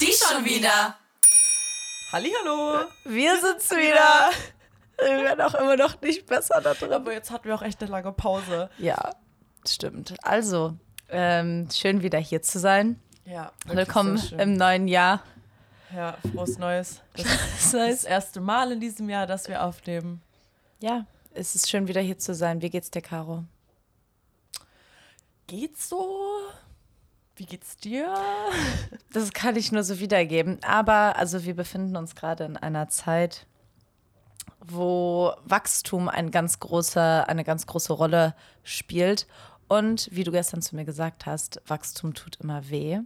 Die schon wieder. Hallihallo. Wir sind's wieder. Wir werden auch immer noch nicht besser da drin. Aber jetzt hatten wir auch echt eine lange Pause. Ja, stimmt. Also, ähm, schön wieder hier zu sein. Ja. Willkommen im neuen Jahr. Ja, frohes Neues. Das ist Das das erste Mal in diesem Jahr, dass wir aufnehmen. Ja, es ist schön wieder hier zu sein. Wie geht's dir, Caro? Geht's so? Wie geht's dir? Das kann ich nur so wiedergeben. Aber also wir befinden uns gerade in einer Zeit, wo Wachstum ein ganz große, eine ganz große Rolle spielt. Und wie du gestern zu mir gesagt hast, Wachstum tut immer weh.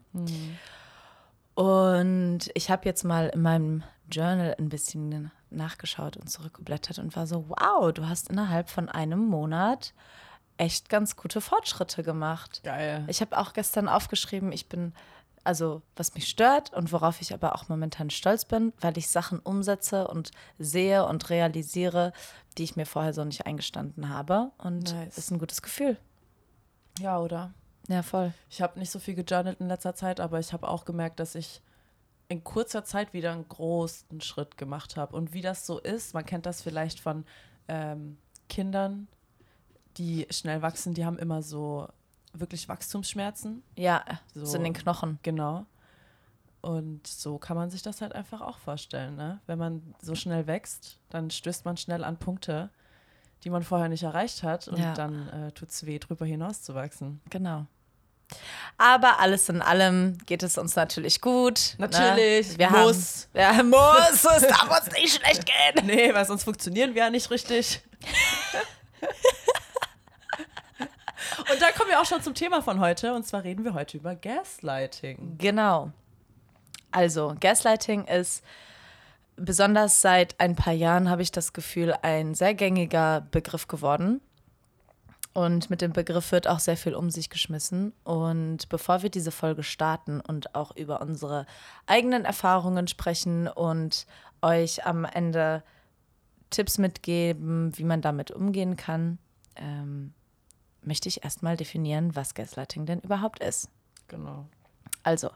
Und ich habe jetzt mal in meinem Journal ein bisschen nachgeschaut und zurückgeblättert und war so, wow, du hast innerhalb von einem Monat echt ganz gute Fortschritte gemacht. Geil. Ich habe auch gestern aufgeschrieben, ich bin, also was mich stört und worauf ich aber auch momentan stolz bin, weil ich Sachen umsetze und sehe und realisiere, die ich mir vorher so nicht eingestanden habe. Und Nice. ist ein gutes Gefühl. Ja, oder? Ja, voll. Ich habe nicht so viel gejournalt in letzter Zeit, aber ich habe auch gemerkt, dass ich in kurzer Zeit wieder einen großen Schritt gemacht habe. Und wie das so ist, man kennt das vielleicht von ähm, Kindern, die schnell wachsen, die haben immer so wirklich Wachstumsschmerzen. Ja, So. so in den Knochen. Genau. Und so kann man sich das halt einfach auch vorstellen. Ne? Wenn man so schnell wächst, dann stößt man schnell an Punkte, die man vorher nicht erreicht hat. Und Ja. dann äh, tut es weh, drüber hinaus zu wachsen. Genau. Aber alles in allem geht es uns natürlich gut. Natürlich, Ne? Wir muss. Haben, ja, muss. Es darf uns nicht schlecht gehen. Nee, weil sonst funktionieren wir ja nicht richtig. Und da kommen wir auch schon zum Thema von heute. Und zwar reden wir heute über Gaslighting. Genau. Also, Gaslighting ist besonders seit ein paar Jahren, habe ich das Gefühl, ein sehr gängiger Begriff geworden. Und mit dem Begriff wird auch sehr viel um sich geschmissen. Und bevor wir diese Folge starten und auch über unsere eigenen Erfahrungen sprechen und euch am Ende Tipps mitgeben, wie man damit umgehen kann, ähm, möchte ich erstmal definieren, was Gaslighting denn überhaupt ist. Genau. Also,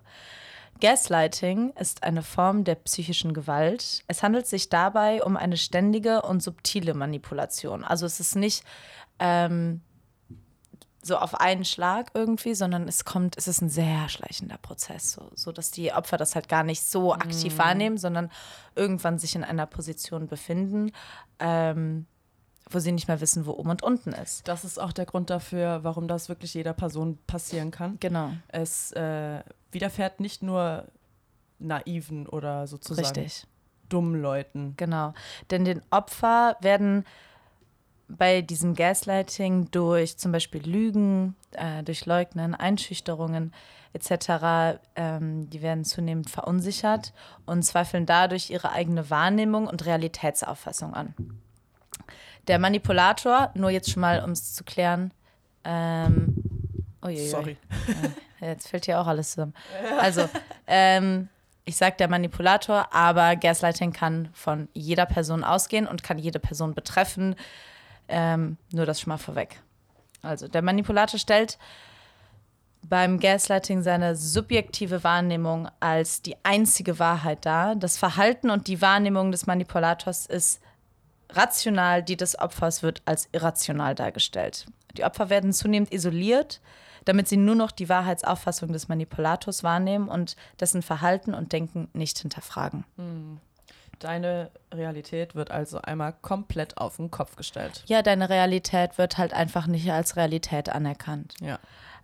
Gaslighting ist eine Form der psychischen Gewalt. Es handelt sich dabei um eine ständige und subtile Manipulation. Also es ist nicht ähm, so auf einen Schlag irgendwie, sondern es kommt, es ist ein sehr schleichender Prozess, so, so dass die Opfer das halt gar nicht so aktiv wahrnehmen, sondern irgendwann sich in einer Position befinden, ähm, wo sie nicht mehr wissen, wo oben und unten ist. Das ist auch der Grund dafür, warum das wirklich jeder Person passieren kann. Genau, Es äh, widerfährt nicht nur naiven oder sozusagen richtig. dummen Leuten. Genau. Denn den Opfer werden bei diesem Gaslighting durch zum Beispiel Lügen, äh, durch Leugnen, Einschüchterungen etc., ähm, die werden zunehmend verunsichert und zweifeln dadurch ihre eigene Wahrnehmung und Realitätsauffassung an. Der Manipulator, nur jetzt schon mal, um es zu klären, ähm, uiuiui. Sorry. Ja, jetzt fällt hier auch alles zusammen. Also, ähm, ich sage der Manipulator, aber Gaslighting kann von jeder Person ausgehen und kann jede Person betreffen. Ähm, nur das schon mal vorweg. Also, der Manipulator stellt beim Gaslighting seine subjektive Wahrnehmung als die einzige Wahrheit dar. Das Verhalten und die Wahrnehmung des Manipulators ist rational, die des Opfers wird als irrational dargestellt. Die Opfer werden zunehmend isoliert, damit sie nur noch die Wahrheitsauffassung des Manipulators wahrnehmen und dessen Verhalten und Denken nicht hinterfragen. Deine Realität wird also einmal komplett auf den Kopf gestellt. Ja, deine Realität wird halt einfach nicht als Realität anerkannt. Ja.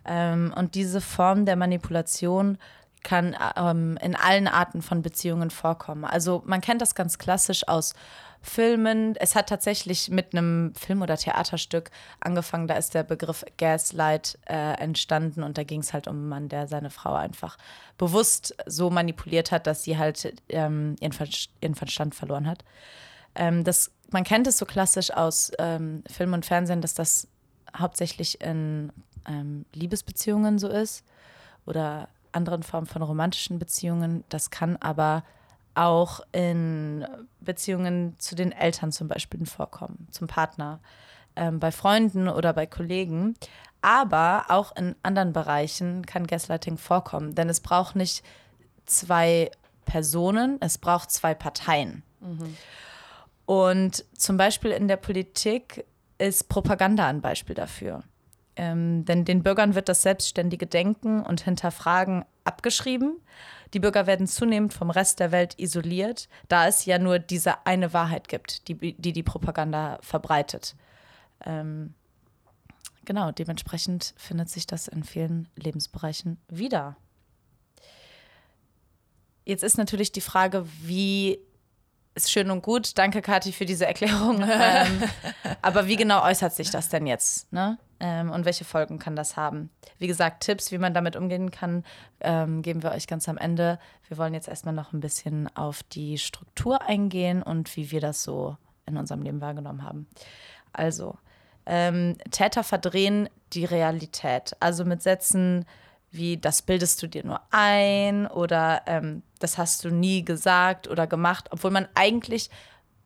Ähm, und diese Form der Manipulation kann ähm, in allen Arten von Beziehungen vorkommen. Also man kennt das ganz klassisch aus Filmen. Es hat tatsächlich mit einem Film- oder Theaterstück angefangen. Da ist der Begriff Gaslight äh, entstanden und da ging es halt um einen Mann, der seine Frau einfach bewusst so manipuliert hat, dass sie halt ähm, ihren, Ver ihren Verstand verloren hat. Ähm, das, man kennt es so klassisch aus ähm, Film und Fernsehen, dass das hauptsächlich in ähm, Liebesbeziehungen so ist oder anderen Formen von romantischen Beziehungen. Das kann aber auch in Beziehungen zu den Eltern zum Beispiel vorkommen, zum Partner, ähm, bei Freunden oder bei Kollegen. Aber auch in anderen Bereichen kann Gaslighting vorkommen, denn es braucht nicht zwei Personen, es braucht zwei Parteien. Und zum Beispiel in der Politik ist Propaganda ein Beispiel dafür. Ähm, denn den Bürgern wird das selbstständige Denken und Hinterfragen abgeschrieben. Die Bürger werden zunehmend vom Rest der Welt isoliert, da es ja nur diese eine Wahrheit gibt, die die, die Propaganda verbreitet. Ähm, genau, dementsprechend findet sich das in vielen Lebensbereichen wieder. Jetzt ist natürlich die Frage, wie ist schön und gut. Danke, Kathi, für diese Erklärung. ähm, aber wie genau äußert sich das denn jetzt? Ne? Ähm, und welche Folgen kann das haben? Wie gesagt, Tipps, wie man damit umgehen kann, ähm, geben wir euch ganz am Ende. Wir wollen jetzt erstmal noch ein bisschen auf die Struktur eingehen und wie wir das so in unserem Leben wahrgenommen haben. Also, ähm, Täter verdrehen die Realität. Also mit Sätzen wie, das bildest du dir nur ein oder ähm, das hast du nie gesagt oder gemacht, obwohl man eigentlich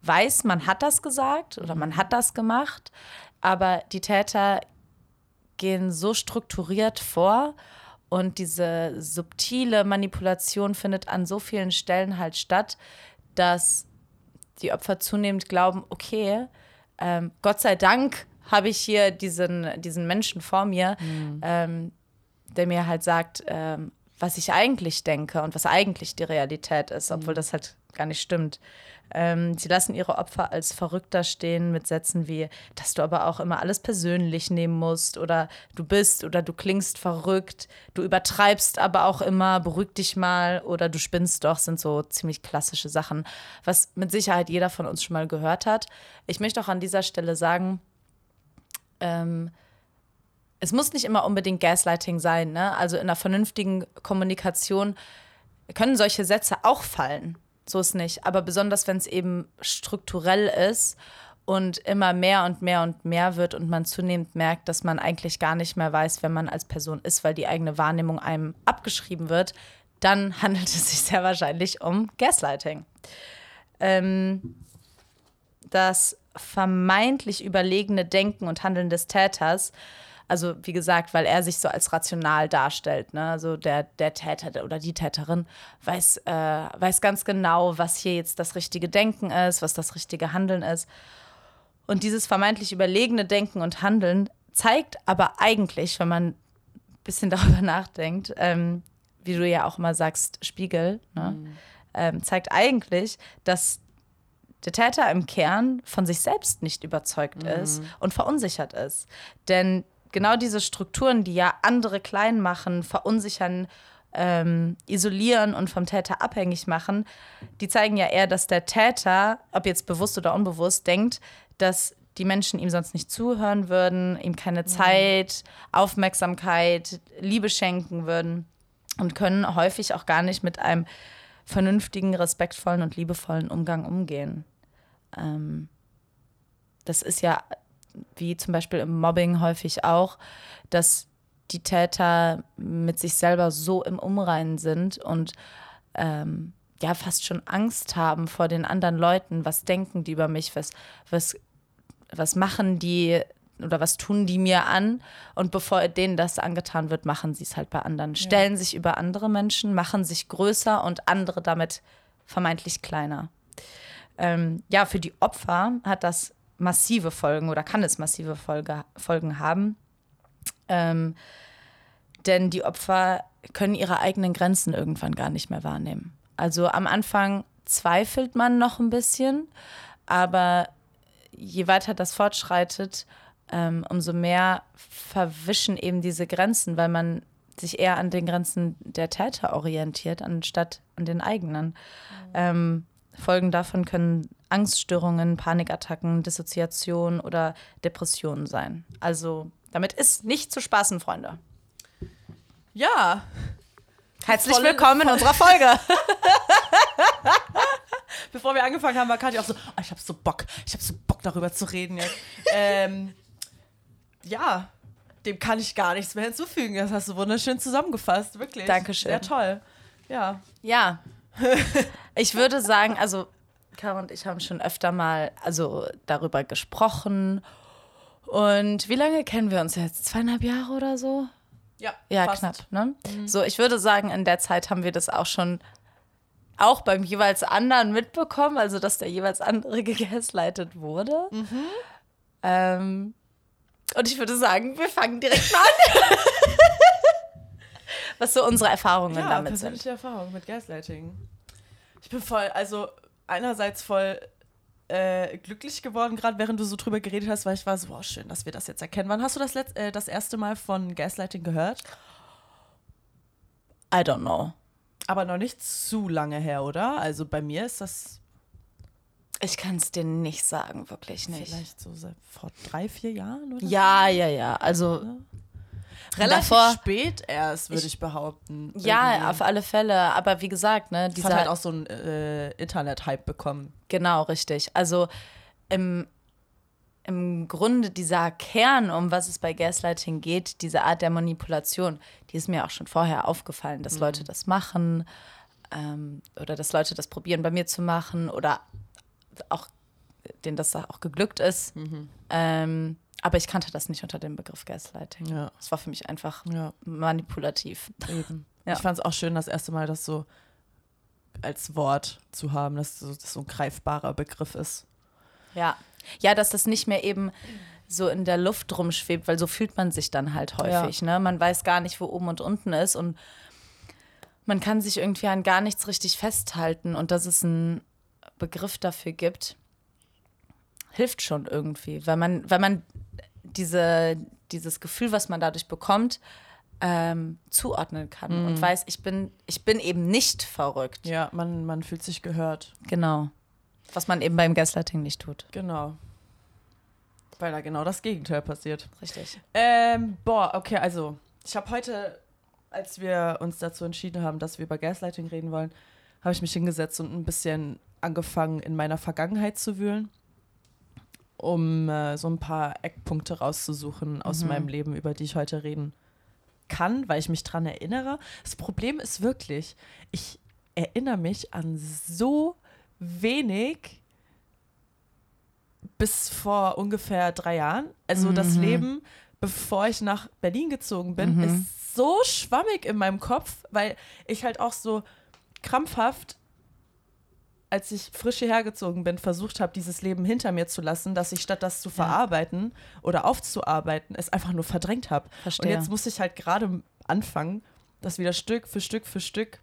weiß, man hat das gesagt oder man hat das gemacht, aber die Täter gehen so strukturiert vor und diese subtile Manipulation findet an so vielen Stellen halt statt, dass die Opfer zunehmend glauben, okay, ähm, Gott sei Dank habe ich hier diesen, diesen Menschen vor mir, ähm, der mir halt sagt, ähm, was ich eigentlich denke und was eigentlich die Realität ist, obwohl das halt gar nicht stimmt. Ähm, sie lassen ihre Opfer als verrückter stehen mit Sätzen wie, dass du aber auch immer alles persönlich nehmen musst oder du bist oder du klingst verrückt, du übertreibst aber auch immer, beruhig dich mal oder du spinnst doch, sind so ziemlich klassische Sachen, was mit Sicherheit jeder von uns schon mal gehört hat. Ich möchte auch an dieser Stelle sagen, ähm, es muss nicht immer unbedingt Gaslighting sein. Ne? Also in einer vernünftigen Kommunikation können solche Sätze auch fallen. So ist nicht. Aber besonders, wenn es eben strukturell ist und immer mehr und mehr und mehr wird und man zunehmend merkt, dass man eigentlich gar nicht mehr weiß, wer man als Person ist, weil die eigene Wahrnehmung einem abgeschrieben wird, dann handelt es sich sehr wahrscheinlich um Gaslighting. Ähm, das vermeintlich überlegene Denken und Handeln des Täters also wie gesagt, weil er sich so als rational darstellt. Ne? Also der, der Täter oder die Täterin weiß, äh, weiß ganz genau, was hier jetzt das richtige Denken ist, was das richtige Handeln ist. Und dieses vermeintlich überlegene Denken und Handeln zeigt aber eigentlich, wenn man ein bisschen darüber nachdenkt, ähm, wie du ja auch immer sagst, Spiegel, ne? mhm. ähm, zeigt eigentlich, dass der Täter im Kern von sich selbst nicht überzeugt mhm. ist und verunsichert ist. Denn genau diese Strukturen, die ja andere klein machen, verunsichern, ähm, isolieren und vom Täter abhängig machen, die zeigen ja eher, dass der Täter, ob jetzt bewusst oder unbewusst, denkt, dass die Menschen ihm sonst nicht zuhören würden, ihm keine Zeit, Aufmerksamkeit, Liebe schenken würden und können häufig auch gar nicht mit einem vernünftigen, respektvollen und liebevollen Umgang umgehen. Ähm, das ist ja wie zum Beispiel im Mobbing häufig auch, dass die Täter mit sich selber so im Umreinen sind und ähm, ja fast schon Angst haben vor den anderen Leuten. Was denken die über mich? Was, was, was machen die oder was tun die mir an? Und bevor denen das angetan wird, machen sie es halt bei anderen. Stellen ja. sich über andere Menschen, machen sich größer und andere damit vermeintlich kleiner. Ähm, ja, für die Opfer hat das massive Folgen oder kann es massive Folge, Folgen haben. Ähm, denn die Opfer können ihre eigenen Grenzen irgendwann gar nicht mehr wahrnehmen. Also am Anfang zweifelt man noch ein bisschen, aber je weiter das fortschreitet, ähm, umso mehr verwischen eben diese Grenzen, weil man sich eher an den Grenzen der Täter orientiert, anstatt an den eigenen. Mhm. Ähm, Folgen davon können Angststörungen, Panikattacken, Dissoziation oder Depressionen sein. Also damit ist nicht zu spaßen, Freunde. Ja. Herzlich Volle, willkommen in unserer Folge. Bevor wir angefangen haben, war Katja auch so, oh, ich habe so Bock, ich habe so Bock darüber zu reden jetzt. ähm, ja, dem kann ich gar nichts mehr hinzufügen. Das hast du wunderschön zusammengefasst, wirklich. Dankeschön. Sehr toll. Ja. Ja. ich würde sagen, also Caro und ich haben schon öfter mal also darüber gesprochen Und wie lange kennen wir uns jetzt? Zweieinhalb Jahre oder so? Ja, Ja, fast. knapp. Ne? So, ich würde sagen, in der Zeit haben wir das auch schon auch beim jeweils anderen mitbekommen, also dass der jeweils andere gegaslightet wurde. Ähm, und ich würde sagen, wir fangen direkt mal an. Was so unsere Erfahrungen Ja, damit sind. persönliche Erfahrung mit Gaslighting. Ich bin voll, also einerseits voll äh, glücklich geworden, gerade während du so drüber geredet hast, weil ich war so, wow, schön, dass wir das jetzt erkennen. Wann hast du das, äh, das erste Mal von Gaslighting gehört? I don't know. Aber noch nicht zu lange her, oder? Also bei mir ist das Ich kann es dir nicht sagen, wirklich nicht. vielleicht so seit vor drei, vier Jahren oder Ja, ja, ja. Also so? Relativ davor- spät erst, würde ich, behaupten. ja, irgendwie. auf alle Fälle. Aber wie gesagt, ne, Das dieser hat halt auch so einen äh, Internet-Hype bekommen. Genau, richtig. Also im, im Grunde dieser Kern, um was es bei Gaslighting geht, diese Art der Manipulation, die ist mir auch schon vorher aufgefallen, dass Leute das machen ähm, oder dass Leute das probieren bei mir zu machen oder auch denen das auch geglückt ist. Ähm, aber ich kannte das nicht unter dem Begriff Gaslighting. Ja. Es war für mich einfach Ja. manipulativ. Eben. Ja. Ich fand es auch schön, das erste Mal das so als Wort zu haben, dass das so ein greifbarer Begriff ist. Ja. Ja, dass das nicht mehr eben so in der Luft rumschwebt, weil so fühlt man sich dann halt häufig. Ne? Man weiß gar nicht, wo oben und unten ist und man kann sich irgendwie an gar nichts richtig festhalten und dass es einen Begriff dafür gibt, hilft schon irgendwie, weil man, weil man diese, dieses Gefühl, was man dadurch bekommt, ähm, zuordnen kann und weiß, ich bin, ich bin eben nicht verrückt. Ja, man, man fühlt sich gehört. Genau. Was man eben beim Gaslighting nicht tut. Genau. Weil da genau das Gegenteil passiert. Richtig. Ähm, boah, okay, also ich habe heute, als wir uns dazu entschieden haben, dass wir über Gaslighting reden wollen, habe ich mich hingesetzt und ein bisschen angefangen, in meiner Vergangenheit zu wühlen, um äh, so ein paar Eckpunkte rauszusuchen aus meinem Leben, über die ich heute reden kann, weil ich mich dran erinnere. Das Problem ist wirklich, ich erinnere mich an so wenig bis vor ungefähr drei Jahren. Also das Leben, bevor ich nach Berlin gezogen bin, ist so schwammig in meinem Kopf, weil ich halt auch so krampfhaft, als ich frisch hierher gezogen bin, versucht habe, dieses Leben hinter mir zu lassen, dass ich statt das zu verarbeiten oder aufzuarbeiten, es einfach nur verdrängt habe. Und jetzt muss ich halt gerade anfangen, das wieder Stück für Stück für Stück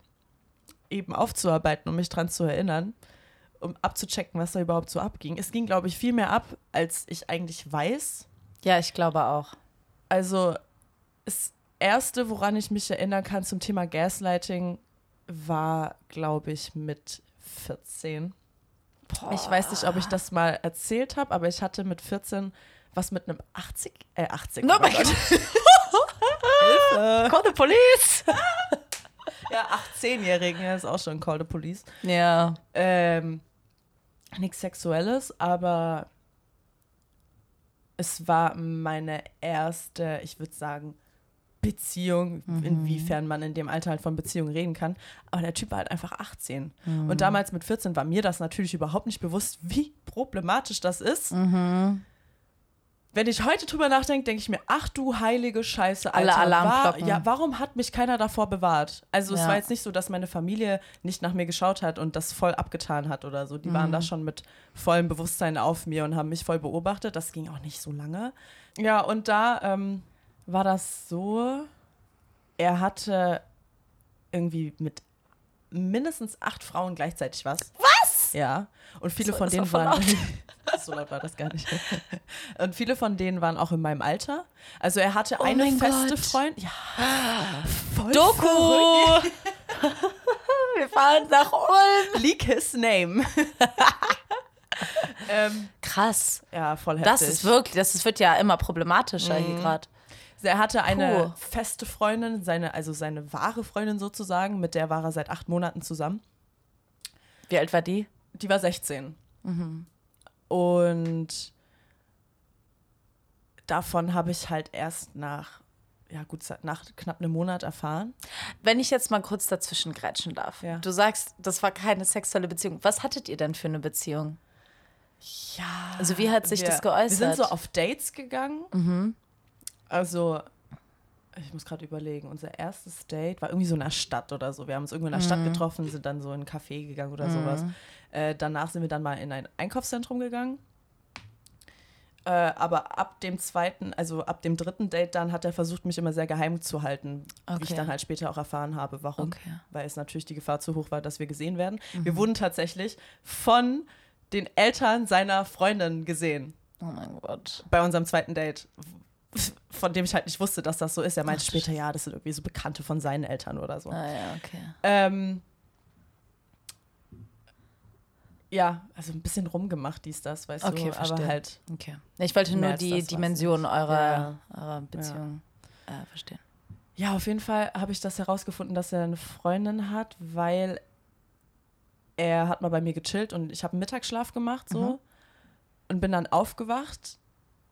eben aufzuarbeiten, um mich dran zu erinnern, um abzuchecken, was da überhaupt so abging. Es ging, glaube ich, viel mehr ab, als ich eigentlich weiß. Ja, ich glaube auch. Also das Erste, woran ich mich erinnern kann zum Thema Gaslighting, war, glaube ich, mit 14. Ich weiß nicht, ob ich das mal erzählt habe, aber ich hatte mit 14 was mit einem 80, äh 80. Oh mein Gott. Call the police! Ja, 18-Jährigen, ja, ist auch schon Call the Police. Ja. Ähm, nichts Sexuelles, aber es war meine erste, ich würde sagen, Beziehung, inwiefern man in dem Alter halt von Beziehungen reden kann. Aber der Typ war halt einfach 18. Und damals mit 14 war mir das natürlich überhaupt nicht bewusst, wie problematisch das ist. Wenn ich heute drüber nachdenke, denke ich mir, ach du heilige Scheiße, Alle Alter. Alarmglocken. War, ja, warum hat mich keiner davor bewahrt? Also es Ja. war jetzt nicht so, dass meine Familie nicht nach mir geschaut hat und das voll abgetan hat oder so. Die waren da schon mit vollem Bewusstsein auf mir und haben mich voll beobachtet. Das ging auch nicht so lange. Ja, und da ähm, war das so, er hatte irgendwie mit mindestens acht Frauen gleichzeitig was. Was? Ja. Und viele So, von denen war waren. voll so laut war das gar nicht. Und viele von denen waren auch in meinem Alter. Also er hatte Oh eine feste. Freundin. Ja. Voll Doku! Wir fahren nach Ulm. Leak his name. ähm, Krass. ja, voll heftig. Das ist wirklich, das wird ja immer problematischer hier gerade. Er hatte eine Puh. feste Freundin, seine, also seine wahre Freundin sozusagen, mit der war er seit acht Monaten zusammen. Wie alt war die? Die war 16. Und davon habe ich halt erst nach, ja gut, nach knapp einem Monat erfahren. Wenn ich jetzt mal kurz dazwischen grätschen darf. Ja. Du sagst, das war keine sexuelle Beziehung. Was hattet ihr denn für eine Beziehung? Ja. Also wie hat sich wir, das geäußert? Wir sind so auf Dates gegangen. Also, ich muss gerade überlegen, unser erstes Date war irgendwie so in der Stadt oder so. Wir haben uns irgendwo in der Stadt getroffen, sind dann so in ein Café gegangen oder sowas. Äh, danach sind wir dann mal in ein Einkaufszentrum gegangen. Äh, aber ab dem zweiten, also ab dem dritten Date dann hat er versucht, mich immer sehr geheim zu halten, wie ich Okay. dann halt später auch erfahren habe, warum. Okay. Weil es natürlich die Gefahr zu hoch war, dass wir gesehen werden. Wir wurden tatsächlich von den Eltern seiner Freundin gesehen oh mein Gott. bei unserem zweiten Date. Von dem ich halt nicht wusste, dass das so ist. Er meinte später, ja, das sind irgendwie so Bekannte von seinen Eltern oder so. Ah ja, okay. Ähm, ja, also ein bisschen rumgemacht, dies, das, weißt Okay, du. Aber verstehe. halt, Okay. Ich wollte nur die Dimension eurer, eurer Beziehung äh, verstehen. ja, auf jeden Fall habe ich das herausgefunden, dass er eine Freundin hat, weil er hat mal bei mir gechillt und ich habe einen Mittagsschlaf gemacht so und bin dann aufgewacht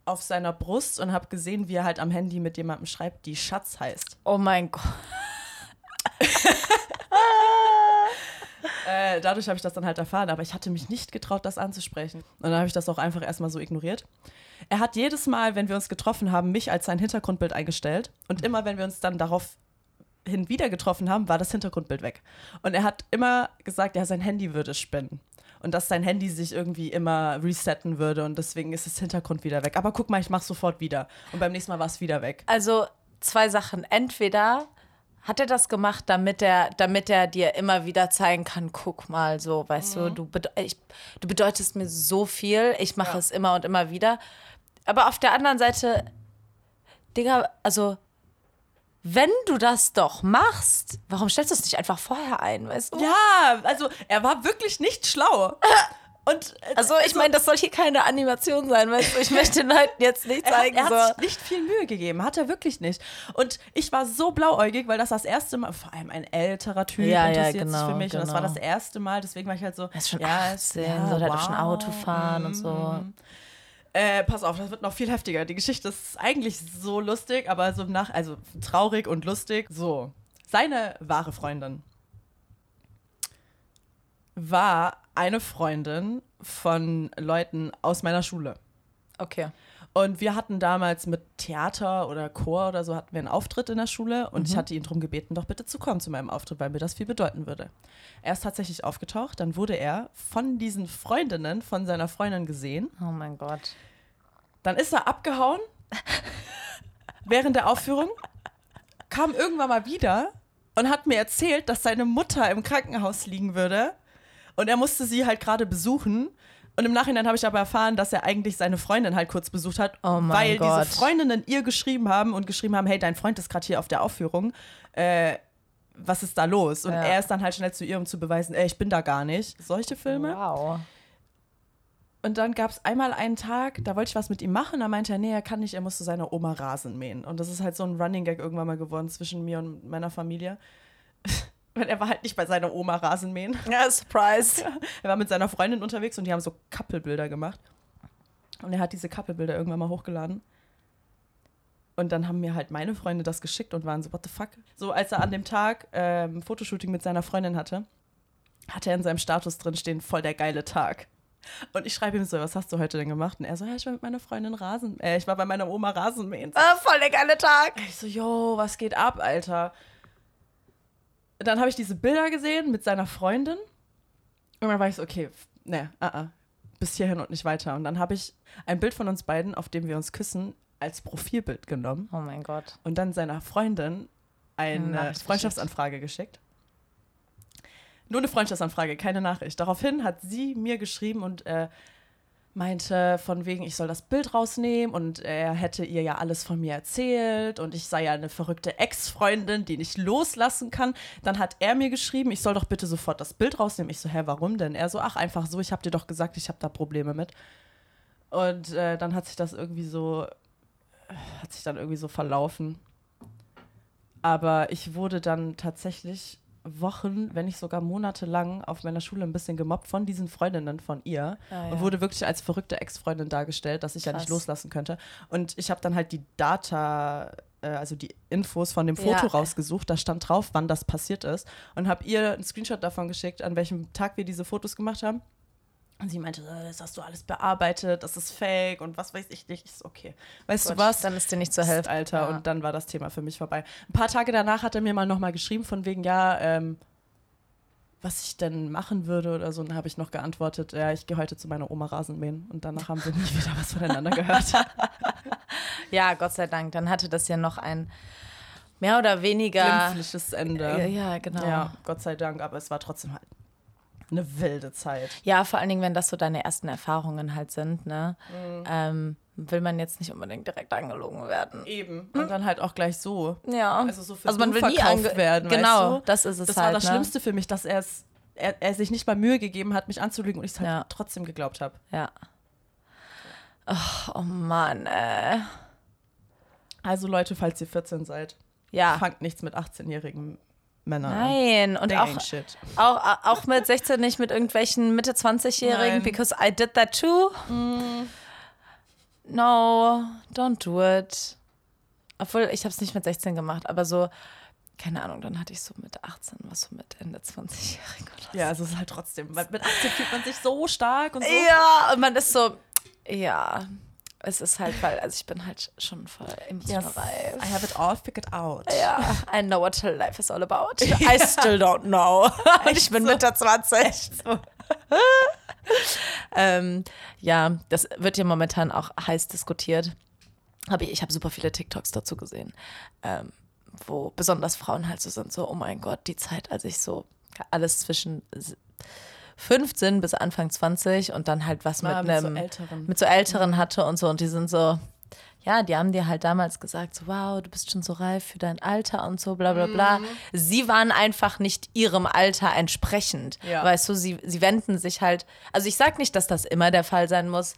auf seiner Brust und habe gesehen, wie er halt am Handy mit jemandem schreibt, die Schatz heißt. Oh mein Gott. Äh, dadurch habe ich das dann halt erfahren, aber ich hatte mich nicht getraut, das anzusprechen. Und dann habe ich das auch einfach erstmal so ignoriert. Er hat jedes Mal, wenn wir uns getroffen haben, mich als sein Hintergrundbild eingestellt. Und immer, wenn wir uns dann darauf hin wieder getroffen haben, war das Hintergrundbild weg. Und er hat immer gesagt, ja, sein Handy würde spinnen. Und dass sein Handy sich irgendwie immer resetten würde und deswegen ist das Hintergrund wieder weg. Aber guck mal, ich mach's sofort wieder. Und beim nächsten Mal war es wieder weg. Also zwei Sachen. Entweder hat er das gemacht, damit er, damit er dir immer wieder zeigen kann, guck mal, so, weißt du, du, bede ich, du bedeutest mir so viel, ich mache es immer und immer wieder. Aber auf der anderen Seite, Digga, also wenn du das doch machst, warum stellst du es nicht einfach vorher ein, weißt du? Ja, also er war wirklich nicht schlau. Und äh, Also ich meine, das soll hier keine Animation sein, weißt du? Ich möchte den Leuten jetzt nicht Er hat, zeigen, er hat so. sich nicht viel Mühe gegeben, hat er wirklich nicht. Und ich war so blauäugig, weil das das erste Mal, vor allem ein älterer Typ Ja, ja, interessiert sich genau, für mich. Und das war genau. das erste Mal, deswegen war ich halt so. Er ist schon ja, 18, ja, so, der hat schon wow. Auto fahren und so. Äh, pass auf, das wird noch viel heftiger. Die Geschichte ist eigentlich so lustig, aber so nach, also traurig und lustig. So, seine wahre Freundin war eine Freundin von Leuten aus meiner Schule. Okay. Und wir hatten damals mit Theater oder Chor oder so hatten wir einen Auftritt in der Schule und ich hatte ihn darum gebeten, doch bitte zu kommen zu meinem Auftritt, weil mir das viel bedeuten würde. Er ist tatsächlich aufgetaucht, dann wurde er von diesen Freundinnen von seiner Freundin gesehen. Oh mein Gott. Dann ist er abgehauen während der Aufführung, kam irgendwann mal wieder und hat mir erzählt, dass seine Mutter im Krankenhaus liegen würde und er musste sie halt gerade besuchen. Und im Nachhinein habe ich aber erfahren, dass er eigentlich seine Freundin halt kurz besucht hat, Oh weil Gott. diese Freundinnen ihr geschrieben haben und geschrieben haben, hey, dein Freund ist gerade hier auf der Aufführung. Äh, was ist da los? Und Ja. er ist dann halt schnell zu ihr, um zu beweisen, ey, ich bin da gar nicht. Solche Filme. Wow. Und dann gab es einmal einen Tag, da wollte ich was mit ihm machen, da meinte er, nee, er kann nicht, er muss zu seiner Oma Rasen mähen. Und das ist halt so ein Running Gag irgendwann mal geworden zwischen mir und meiner Familie. Weil er war halt nicht bei seiner Oma Rasen mähen. Ja, Surprise. Er war mit seiner Freundin unterwegs und die haben so Couple-Bilder gemacht. Und er hat diese Couple-Bilder irgendwann mal hochgeladen. Und dann haben mir halt meine Freunde das geschickt und waren so, what the fuck? So, als er an dem Tag ähm, Fotoshooting mit seiner Freundin hatte, hatte er in seinem Status drin stehen, voll der geile Tag. Und ich schreibe ihm so, was hast du heute denn gemacht? Und er so, ja, ich war mit meiner Freundin Rasen, äh, ich war bei meiner Oma Rasenmähen. Ah, voll der geile Tag. Ich so, yo, was geht ab, Alter? Dann habe ich diese Bilder gesehen mit seiner Freundin. Und dann war ich so, okay, ne, ah, ah, bis hierhin und nicht weiter. Und dann habe ich ein Bild von uns beiden, auf dem wir uns küssen, als Profilbild genommen. Oh mein Gott. Und dann seiner Freundin eine Nachricht Freundschaftsanfrage geschickt. Nur eine Freundschaftsanfrage, keine Nachricht. Daraufhin hat sie mir geschrieben und äh, meinte von wegen, ich soll das Bild rausnehmen und er hätte ihr ja alles von mir erzählt und ich sei ja eine verrückte Ex-Freundin, die nicht loslassen kann. Dann hat er mir geschrieben, ich soll doch bitte sofort das Bild rausnehmen. Ich so, hä, warum denn? Er so, ach, einfach so, ich habe dir doch gesagt, ich habe da Probleme mit. Und äh, dann hat sich das irgendwie so, hat sich dann irgendwie so verlaufen. Aber ich wurde dann tatsächlich Wochen, wenn nicht sogar Monate lang auf meiner Schule ein bisschen gemobbt von diesen Freundinnen von ihr Ah, ja. und wurde wirklich als verrückte Ex-Freundin dargestellt, dass ich ja nicht Krass. loslassen könnte. Und ich habe dann halt die Data, äh, also die Infos von dem Foto Ja. rausgesucht, da stand drauf, wann das passiert ist und habe ihr einen Screenshot davon geschickt, an welchem Tag wir diese Fotos gemacht haben. Und sie meinte, das hast du alles bearbeitet, das ist fake und was weiß ich nicht. Ich so, okay. Weißt Gut, du was? Dann ist dir nicht zur Hälfte. Alter. Ja. Und dann war das Thema für mich vorbei. Ein paar Tage danach hat er mir mal nochmal geschrieben, von wegen, ja, ähm, was ich denn machen würde oder so. Und dann habe ich noch geantwortet, ja, ich gehe heute zu meiner Oma Rasenmähen. Und danach haben wir nie wieder was voneinander gehört. ja, Gott sei Dank. Dann hatte das ja noch ein mehr oder weniger. Glimpfliches Ende. Ja, ja, genau. Ja, Gott sei Dank. Aber es war trotzdem halt eine wilde Zeit. Ja, vor allen Dingen, wenn das so deine ersten Erfahrungen halt sind, ne? Mhm. Ähm, will man jetzt nicht unbedingt direkt angelogen werden. Eben. Und dann halt auch gleich so. Ja. Also so für also man will nie verkauft ange werden. Genau, weißt du? das ist es Das halt. war das ne? Schlimmste für mich, dass er es er, er sich nicht mal Mühe gegeben hat, mich anzulügen und ich es halt Ja. trotzdem geglaubt habe. Ja. Ach, oh Mann, äh. Also Leute, falls ihr 14 seid, Ja. fangt nichts mit 18-jährigen Männern an. Nein, und auch, auch, auch mit 16 nicht mit irgendwelchen Mitte 20-Jährigen, Nein. because I did that too. No, don't do it. Obwohl, ich habe es nicht mit 16 gemacht, aber so, keine Ahnung, dann hatte ich so mit 18, was so mit Ende 20-Jährigen oder so. Ja, also es ist halt trotzdem, weil mit 18 fühlt man sich so stark und so. Ja, und man ist so, ja, es ist halt, weil, also ich bin halt schon voll emotional Yes, reif. I have it all figured out. Ja, I know what life is all about. I still don't know. Und ich bin Mitte 20. ähm, ja, das wird ja momentan auch heiß diskutiert. Hab ich ich habe super viele TikToks dazu gesehen, ähm, wo besonders Frauen halt so sind, so, oh mein Gott, die Zeit, als ich so alles zwischen 15 bis Anfang 20 und dann halt was War mit mit so einem Älteren. mit so Älteren hatte und so und die sind so, ja, die haben dir halt damals gesagt, so, wow, du bist schon so reif für dein Alter und so, bla bla bla. Sie waren einfach nicht ihrem Alter entsprechend. Ja. Weißt du, sie, sie wenden sich halt, also ich sag nicht, dass das immer der Fall sein muss.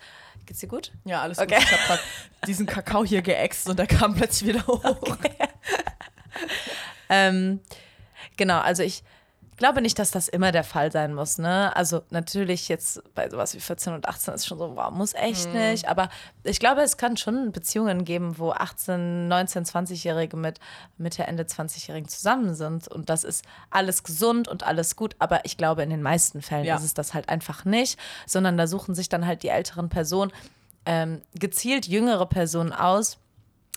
Geht's dir gut? Ja, alles Okay. gut. Ich habe gerade diesen Kakao hier geäxt und der kam plötzlich wieder hoch. Ähm, genau, also ich glaube nicht, dass das immer der Fall sein muss. Ne? Also natürlich jetzt bei sowas wie 14 und 18 ist schon so, wow, muss echt nicht. Aber ich glaube, es kann schon Beziehungen geben, wo 18, 19, 20-Jährige mit Mitte, Ende 20-Jährigen zusammen sind. Und das ist alles gesund und alles gut. Aber ich glaube, in den meisten Fällen Ja. ist es das halt einfach nicht, sondern da suchen sich dann halt die älteren Personen ähm, gezielt jüngere Personen aus,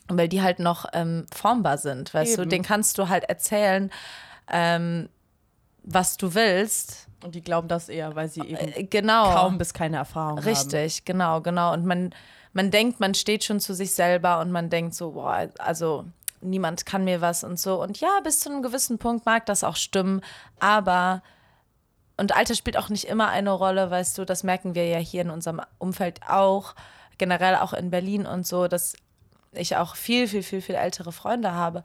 weil die halt noch ähm, formbar sind, weißt du, Eben. den kannst du halt erzählen, ähm, was du willst. Und die glauben das eher, weil sie eben Äh, genau. kaum bis keine Erfahrung haben. Richtig, genau, genau. Und man, man denkt, man steht schon zu sich selber und man denkt so, boah, also niemand kann mir was und so. Und ja, bis zu einem gewissen Punkt mag das auch stimmen, aber und Alter spielt auch nicht immer eine Rolle, weißt du, das merken wir ja hier in unserem Umfeld auch, generell auch in Berlin und so, dass ich auch viel, viel, viel, viel ältere Freunde habe.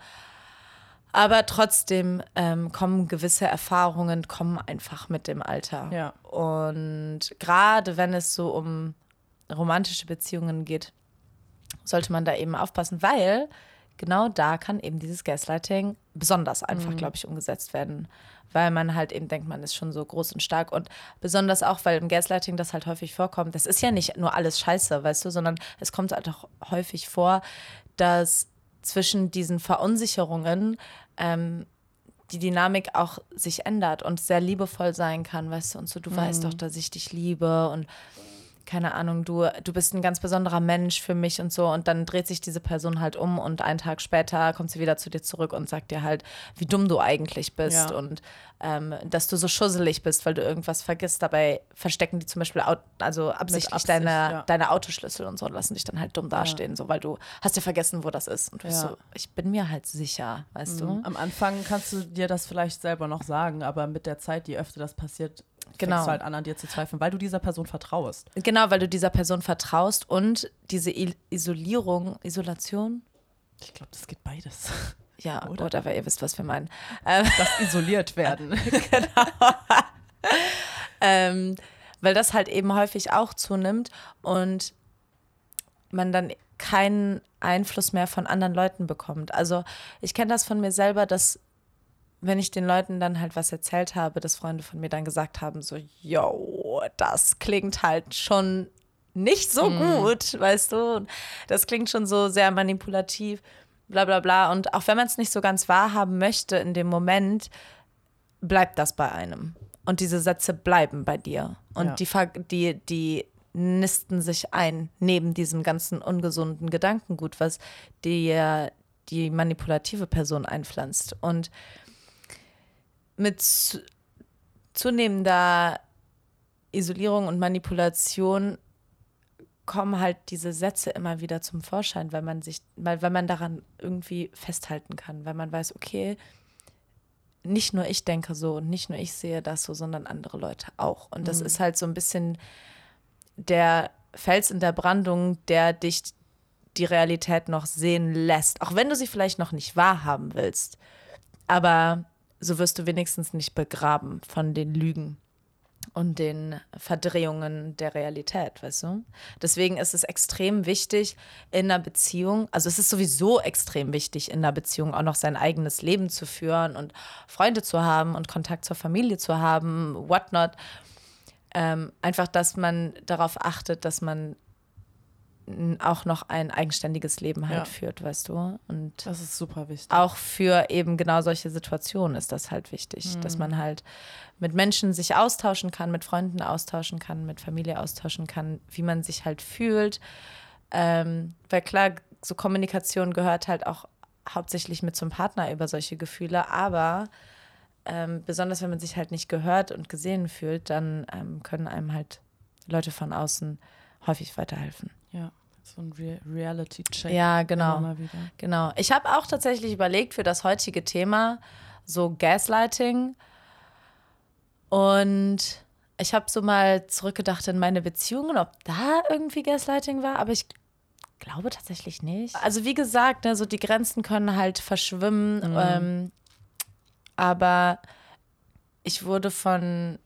Aber trotzdem ähm, kommen gewisse Erfahrungen, kommen einfach mit dem Alter. Ja. Und gerade wenn es so um romantische Beziehungen geht, sollte man da eben aufpassen, weil genau da kann eben dieses Gaslighting besonders einfach, glaube ich, umgesetzt werden. Weil man halt eben denkt, man ist schon so groß und stark. Und besonders auch, weil im Gaslighting das halt häufig vorkommt. Das ist ja nicht nur alles scheiße, weißt du, sondern es kommt halt auch häufig vor, dass zwischen diesen Verunsicherungen ähm, die Dynamik auch sich ändert und sehr liebevoll sein kann, weißt du, und so, du weißt doch, dass ich dich liebe und keine Ahnung, du, du bist ein ganz besonderer Mensch für mich und so. Und dann dreht sich diese Person halt um und einen Tag später kommt sie wieder zu dir zurück und sagt dir halt, wie dumm du eigentlich bist Ja. und ähm, dass du so schusselig bist, weil du irgendwas vergisst. Dabei verstecken die zum Beispiel also absichtlich Absicht, deine, ja. deine Autoschlüssel und so und lassen dich dann halt dumm dastehen, so weil du hast ja vergessen, wo das ist. Und du bist Ja. so, ich bin mir halt sicher, weißt du? Am Anfang kannst du dir das vielleicht selber noch sagen, aber mit der Zeit, je öfter das passiert, Genau. fängst du halt an, an dir zu zweifeln, weil du dieser Person vertraust. Genau, weil du dieser Person vertraust und diese I Isolierung, Isolation, Ich glaube, das geht beides. ja, Oder? oder, ihr wisst, was wir meinen. Ähm, Das isoliert werden. ähm, weil das halt eben häufig auch zunimmt und man dann keinen Einfluss mehr von anderen Leuten bekommt. Also ich kenne das von mir selber, dass wenn ich den Leuten dann halt was erzählt habe, dass Freunde von mir dann gesagt haben, so, yo, das klingt halt schon nicht so gut, weißt du? Das klingt schon so sehr manipulativ, bla bla bla. Und auch wenn man es nicht so ganz wahrhaben möchte in dem Moment, bleibt das bei einem. Und diese Sätze bleiben bei dir. Und Ja. die, die, die nisten sich ein neben diesem ganzen ungesunden Gedankengut, was dir die manipulative Person einpflanzt. Und mit zu- zunehmender Isolierung und Manipulation kommen halt diese Sätze immer wieder zum Vorschein, weil man sich, weil, weil man daran irgendwie festhalten kann, weil man weiß, okay, nicht nur ich denke so und nicht nur ich sehe das so, sondern andere Leute auch. Und das ist halt so ein bisschen der Fels in der Brandung, der dich die Realität noch sehen lässt, auch wenn du sie vielleicht noch nicht wahrhaben willst. Aber so wirst du wenigstens nicht begraben von den Lügen und den Verdrehungen der Realität, weißt du? Deswegen ist es extrem wichtig in einer Beziehung, also es ist sowieso extrem wichtig in einer Beziehung auch noch sein eigenes Leben zu führen und Freunde zu haben und Kontakt zur Familie zu haben, whatnot. Ähm, einfach, dass man darauf achtet, dass man auch noch ein eigenständiges Leben halt Ja. führt, weißt du? Und Das ist super wichtig. auch für eben genau solche Situationen ist das halt wichtig, dass man halt mit Menschen sich austauschen kann, mit Freunden austauschen kann, mit Familie austauschen kann, wie man sich halt fühlt. Ähm, weil klar, so Kommunikation gehört halt auch hauptsächlich mit zum Partner über solche Gefühle, aber ähm, besonders wenn man sich halt nicht gehört und gesehen fühlt, dann ähm, können einem halt Leute von außen häufig weiterhelfen. Ja, so ein Re Reality-Check. Ja, genau. Genau. Ich habe auch tatsächlich überlegt für das heutige Thema so Gaslighting. Und ich habe so mal zurückgedacht in meine Beziehungen, ob da irgendwie Gaslighting war, aber ich glaube tatsächlich nicht. Also wie gesagt, ne, so die Grenzen können halt verschwimmen. Ähm, aber ich wurde von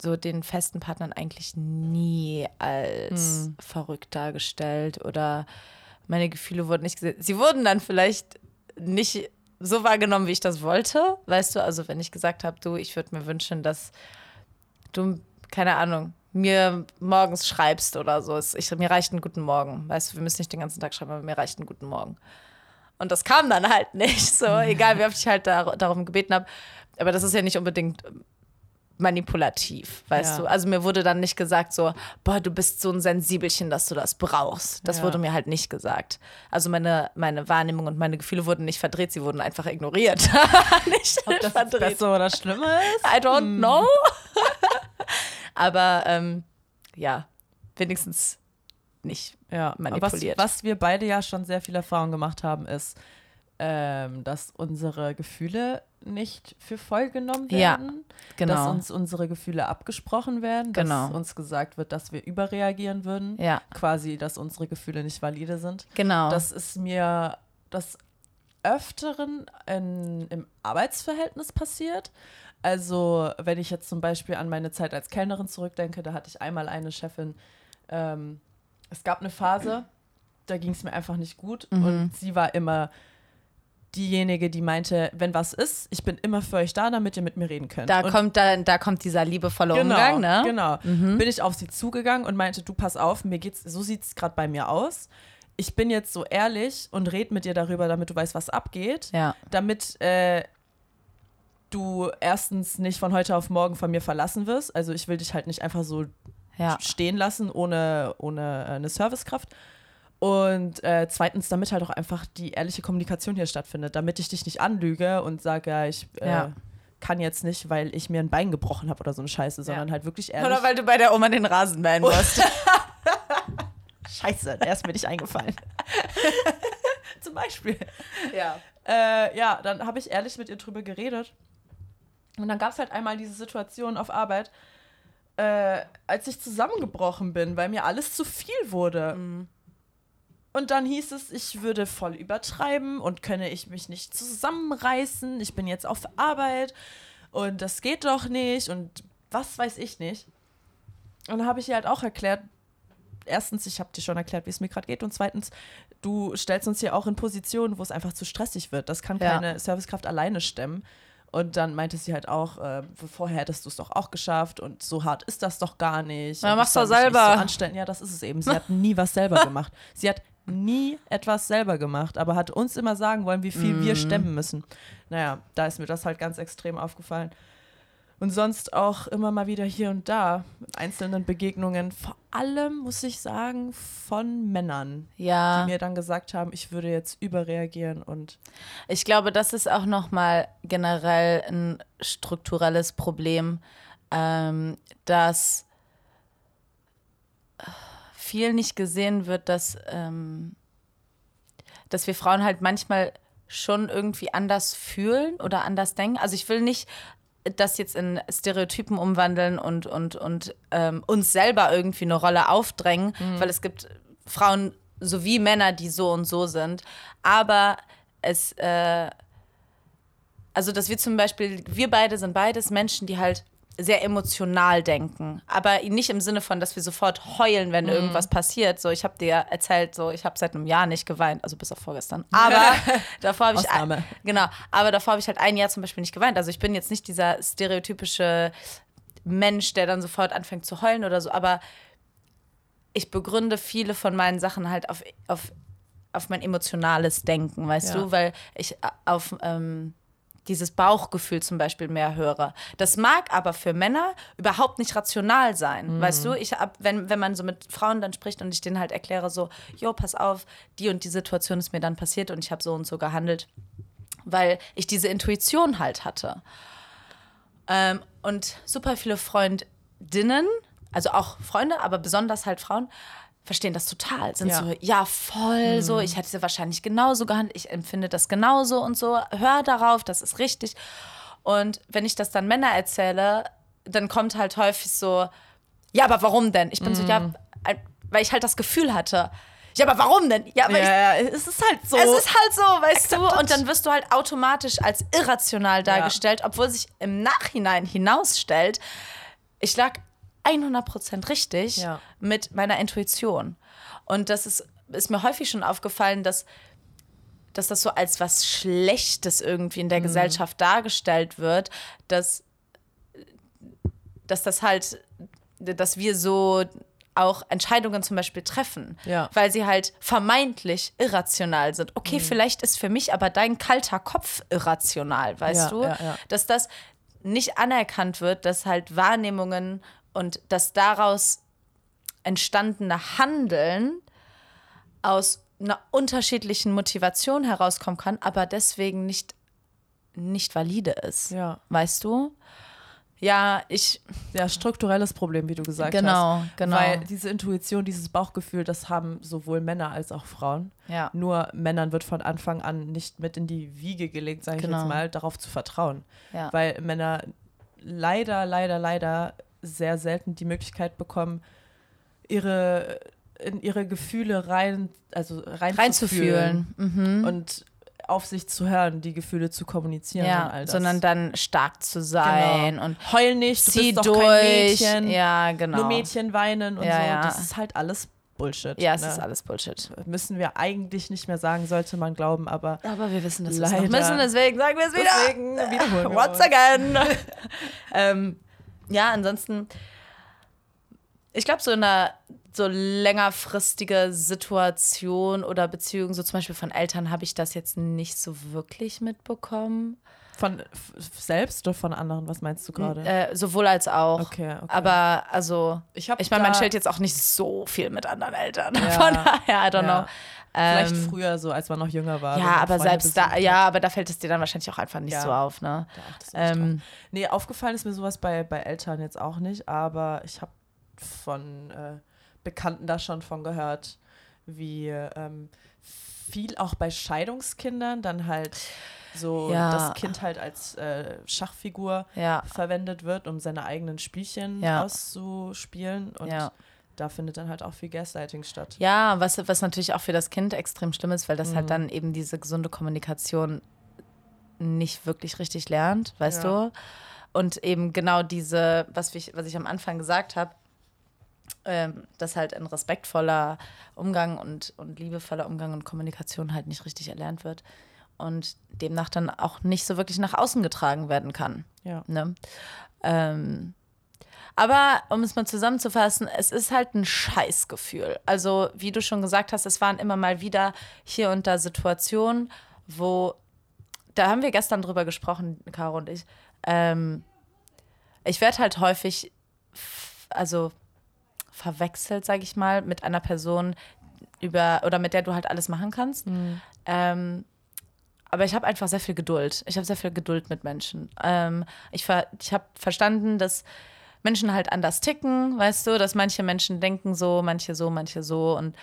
so den festen Partnern eigentlich nie als verrückt dargestellt oder meine Gefühle wurden nicht gesehen. Sie wurden dann vielleicht nicht so wahrgenommen, wie ich das wollte. Weißt du, also wenn ich gesagt habe, du, ich würde mir wünschen, dass du, keine Ahnung, mir morgens schreibst oder so. Ich, mir reicht ein guten Morgen. Weißt du, wir müssen nicht den ganzen Tag schreiben, aber mir reicht ein guten Morgen. Und das kam dann halt nicht, so egal, wie oft ich halt dar darum gebeten habe. Aber das ist ja nicht unbedingt manipulativ, weißt Ja. du. Also mir wurde dann nicht gesagt so, boah, du bist so ein Sensibelchen, dass du das brauchst. Das Ja. wurde mir halt nicht gesagt. Also meine, meine Wahrnehmung und meine Gefühle wurden nicht verdreht, sie wurden einfach ignoriert. nicht Ob das verdreht. besser oder schlimmer ist? I don't know. Aber ähm, ja, wenigstens nicht. Ja, manipuliert. Was, was wir beide ja schon sehr viel Erfahrung gemacht haben, ist, ähm, dass unsere Gefühle nicht für voll genommen Ja, werden. Genau. Dass uns unsere Gefühle abgesprochen werden. Genau. Dass uns gesagt wird, dass wir überreagieren würden. ja, Quasi, dass unsere Gefühle nicht valide sind. genau. Das ist mir das Öfteren in, im Arbeitsverhältnis passiert. Also, wenn ich jetzt zum Beispiel an meine Zeit als Kellnerin zurückdenke, da hatte ich einmal eine Chefin, ähm, es gab eine Phase, da ging es mir einfach nicht gut Mhm. und sie war immer diejenige, die meinte, wenn was ist, ich bin immer für euch da, damit ihr mit mir reden könnt. da und kommt da, da kommt dieser liebevolle genau, Umgang, ne? Genau. Bin ich auf sie zugegangen und meinte, du pass auf, mir geht's, so sieht's gerade bei mir aus. Ich bin jetzt so ehrlich und red mit dir darüber, damit du weißt, was abgeht. Ja. Damit äh, du erstens nicht von heute auf morgen von mir verlassen wirst. Also ich will dich halt nicht einfach so Ja. stehen lassen ohne, ohne äh, eine Servicekraft. Und äh, zweitens, damit halt auch einfach die ehrliche Kommunikation hier stattfindet, damit ich dich nicht anlüge und sage, ja, ich äh, Ja. kann jetzt nicht, weil ich mir ein Bein gebrochen habe oder so eine Scheiße, sondern halt wirklich ehrlich. Oder weil du bei der Oma den Rasen mähen musst. Scheiße, der ist mir nicht eingefallen. Zum Beispiel. ja. Äh, ja, dann habe ich ehrlich mit ihr drüber geredet. Und dann gab es halt einmal diese Situation auf Arbeit, äh, als ich zusammengebrochen bin, weil mir alles zu viel wurde. Und dann hieß es, ich würde voll übertreiben und könne ich mich nicht zusammenreißen. Ich bin jetzt auf Arbeit und das geht doch nicht und was weiß ich nicht. Und dann habe ich ihr halt auch erklärt, erstens, ich habe dir schon erklärt, wie es mir gerade geht und zweitens, du stellst uns hier auch in Positionen, wo es einfach zu stressig wird. Das kann Ja. keine Servicekraft alleine stemmen. Und dann meinte sie halt auch, äh, vorher hättest du es doch auch geschafft und so hart ist das doch gar nicht. Na, und mach's ich soll doch mich nicht selber. So anstellen. Ja, das ist es eben. Sie hat nie was selber gemacht. Sie hat nie etwas selber gemacht, aber hat uns immer sagen wollen, wie viel Mhm. wir stemmen müssen. Naja, da ist mir das halt ganz extrem aufgefallen. Und sonst auch immer mal wieder hier und da mit einzelnen Begegnungen, vor allem muss ich sagen, von Männern, Ja. die mir dann gesagt haben, ich würde jetzt überreagieren und Ich glaube, das ist auch nochmal generell ein strukturelles Problem, ähm, dass viel nicht gesehen wird, dass, ähm, dass wir Frauen halt manchmal schon irgendwie anders fühlen oder anders denken. Also ich will nicht das jetzt in Stereotypen umwandeln und, und, und ähm, uns selber irgendwie eine Rolle aufdrängen, weil es gibt Frauen sowie Männer, die so und so sind. Aber es, äh, also dass wir zum Beispiel, wir beide sind beides Menschen, die halt sehr emotional denken, aber nicht im Sinne von, dass wir sofort heulen, wenn irgendwas passiert. So, ich habe dir erzählt, so ich habe seit einem Jahr nicht geweint, also bis auf vorgestern. Aber davor habe ich Ausnahme. genau, aber davor habe ich halt ein Jahr zum Beispiel nicht geweint. Also ich bin jetzt nicht dieser stereotypische Mensch, der dann sofort anfängt zu heulen oder so, aber ich begründe viele von meinen Sachen halt auf, auf, auf mein emotionales Denken, weißt Ja. du, weil ich äh, auf ähm, dieses Bauchgefühl zum Beispiel mehr höre. Das mag aber für Männer überhaupt nicht rational sein, weißt du? Ich hab, wenn, wenn man so mit Frauen dann spricht und ich denen halt erkläre so, jo, pass auf, die und die Situation ist mir dann passiert und ich habe so und so gehandelt, weil ich diese Intuition halt hatte. Ähm, und super viele Freundinnen, also auch Freunde, aber besonders halt Frauen, verstehen das total. Sind Ja. so, ja, voll so, ich hätte sie wahrscheinlich genauso gehandelt, ich empfinde das genauso und so, hör darauf, das ist richtig. Und wenn ich das dann Männer erzähle, dann kommt halt häufig so, ja, aber warum denn? Ich bin so, ja, ein- weil ich halt das Gefühl hatte, ja, aber warum denn? Ja, aber ich, ja, es ist halt so. es ist halt so, weißt du? Accepted. Und dann wirst du halt automatisch als irrational dargestellt, obwohl sich im Nachhinein hinausstellt, ich lag 100% richtig Ja. mit meiner Intuition. Und das ist, ist mir häufig schon aufgefallen, dass, dass das so als was Schlechtes irgendwie in der Mhm. Gesellschaft dargestellt wird, dass, dass das halt, dass wir so auch Entscheidungen zum Beispiel treffen, Ja. weil sie halt vermeintlich irrational sind. Okay, Mhm. vielleicht ist für mich aber dein kalter Kopf irrational, weißt Ja, du? Dass das nicht anerkannt wird, dass halt Wahrnehmungen und das daraus entstandene Handeln aus einer unterschiedlichen Motivation herauskommen kann, aber deswegen nicht, nicht valide ist. Ja. Weißt du? Ja, ich. Ja, strukturelles Problem, wie du gesagt Genau, hast. genau. Weil diese Intuition, dieses Bauchgefühl, das haben sowohl Männer als auch Frauen. Ja. Nur Männern wird von Anfang an nicht mit in die Wiege gelegt, sage ich Genau. jetzt mal, darauf zu vertrauen. Ja. Weil Männer leider, leider, leider sehr selten die Möglichkeit bekommen, ihre in ihre Gefühle rein, also reinzufühlen Reinzufühlen. Mhm. und auf sich zu hören, die Gefühle zu kommunizieren und all Ja, das. sondern dann stark zu sein Genau. und heul nicht, du zieh bist doch durch. kein Mädchen. Ja, genau. Nur Mädchen weinen und Ja, so. ja. Das ist halt alles Bullshit. Ja, es ne? ist alles Bullshit. Müssen wir eigentlich nicht mehr sagen, sollte man glauben, aber Aber wir wissen, dass wir es Leider. müssen, deswegen sagen wir es wieder. deswegen wiederholen wir Once again. ähm, ja, ansonsten, ich glaube, so eine so längerfristige Situation oder Beziehung, so zum Beispiel von Eltern, habe ich das jetzt nicht so wirklich mitbekommen. Von selbst oder von anderen? Was meinst du gerade? Äh, sowohl als auch. Okay, okay. Aber also, Ich ich meine, man stellt jetzt auch nicht so viel mit anderen Eltern. Ja. Von daher, I don't Ja. know. Vielleicht Ähm, früher so, als man noch jünger war. ja, aber selbst da, ja, aber da fällt es dir dann wahrscheinlich auch einfach nicht Ja. so auf, ne? Ähm. Nee, aufgefallen ist mir sowas bei, bei Eltern jetzt auch nicht, aber ich habe von äh, Bekannten da schon von gehört, wie ähm, viel auch bei Scheidungskindern dann halt so Ja. das Kind halt als äh, Schachfigur Ja. verwendet wird, um seine eigenen Spielchen auszuspielen. Und Ja. Da findet dann halt auch viel Gaslighting statt. Ja, was, was natürlich auch für das Kind extrem schlimm ist, weil das Mhm. halt dann eben diese gesunde Kommunikation nicht wirklich richtig lernt, weißt Ja. du? Und eben genau diese, was ich, was ich am Anfang gesagt habe, ähm, dass halt ein respektvoller Umgang und, und liebevoller Umgang und Kommunikation halt nicht richtig erlernt wird und demnach dann auch nicht so wirklich nach außen getragen werden kann. Ja. Ne? Ähm, aber um es mal zusammenzufassen, es ist halt ein Scheißgefühl. Also, wie du schon gesagt hast, es waren immer mal wieder hier und da Situationen, wo, da haben wir gestern drüber gesprochen, Caro und ich, ähm, ich werde halt häufig, also verwechselt, sage ich mal, mit einer Person über oder mit der du halt alles machen kannst. Ähm, aber ich habe einfach sehr viel Geduld. Ich habe sehr viel Geduld mit Menschen. Ähm, ich ver ich habe verstanden, dass Menschen halt anders ticken, weißt du, dass manche Menschen denken so, manche so, manche so und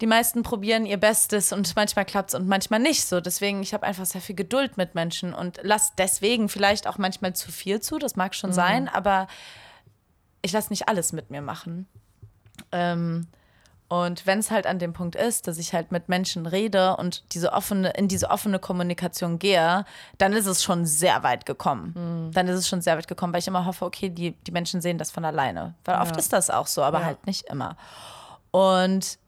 die meisten probieren ihr Bestes und manchmal klappt es und manchmal nicht so. Deswegen, ich habe einfach sehr viel Geduld mit Menschen und lass deswegen vielleicht auch manchmal zu viel zu, das mag schon sein, aber ich lasse nicht alles mit mir machen. Ähm, und wenn es halt an dem Punkt ist, dass ich halt mit Menschen rede und diese offene, in diese offene Kommunikation gehe, dann ist es schon sehr weit gekommen. Dann ist es schon sehr weit gekommen, weil ich immer hoffe, okay, die, die Menschen sehen das von alleine. Weil oft Ja. ist das auch so, aber Ja. halt nicht immer. Und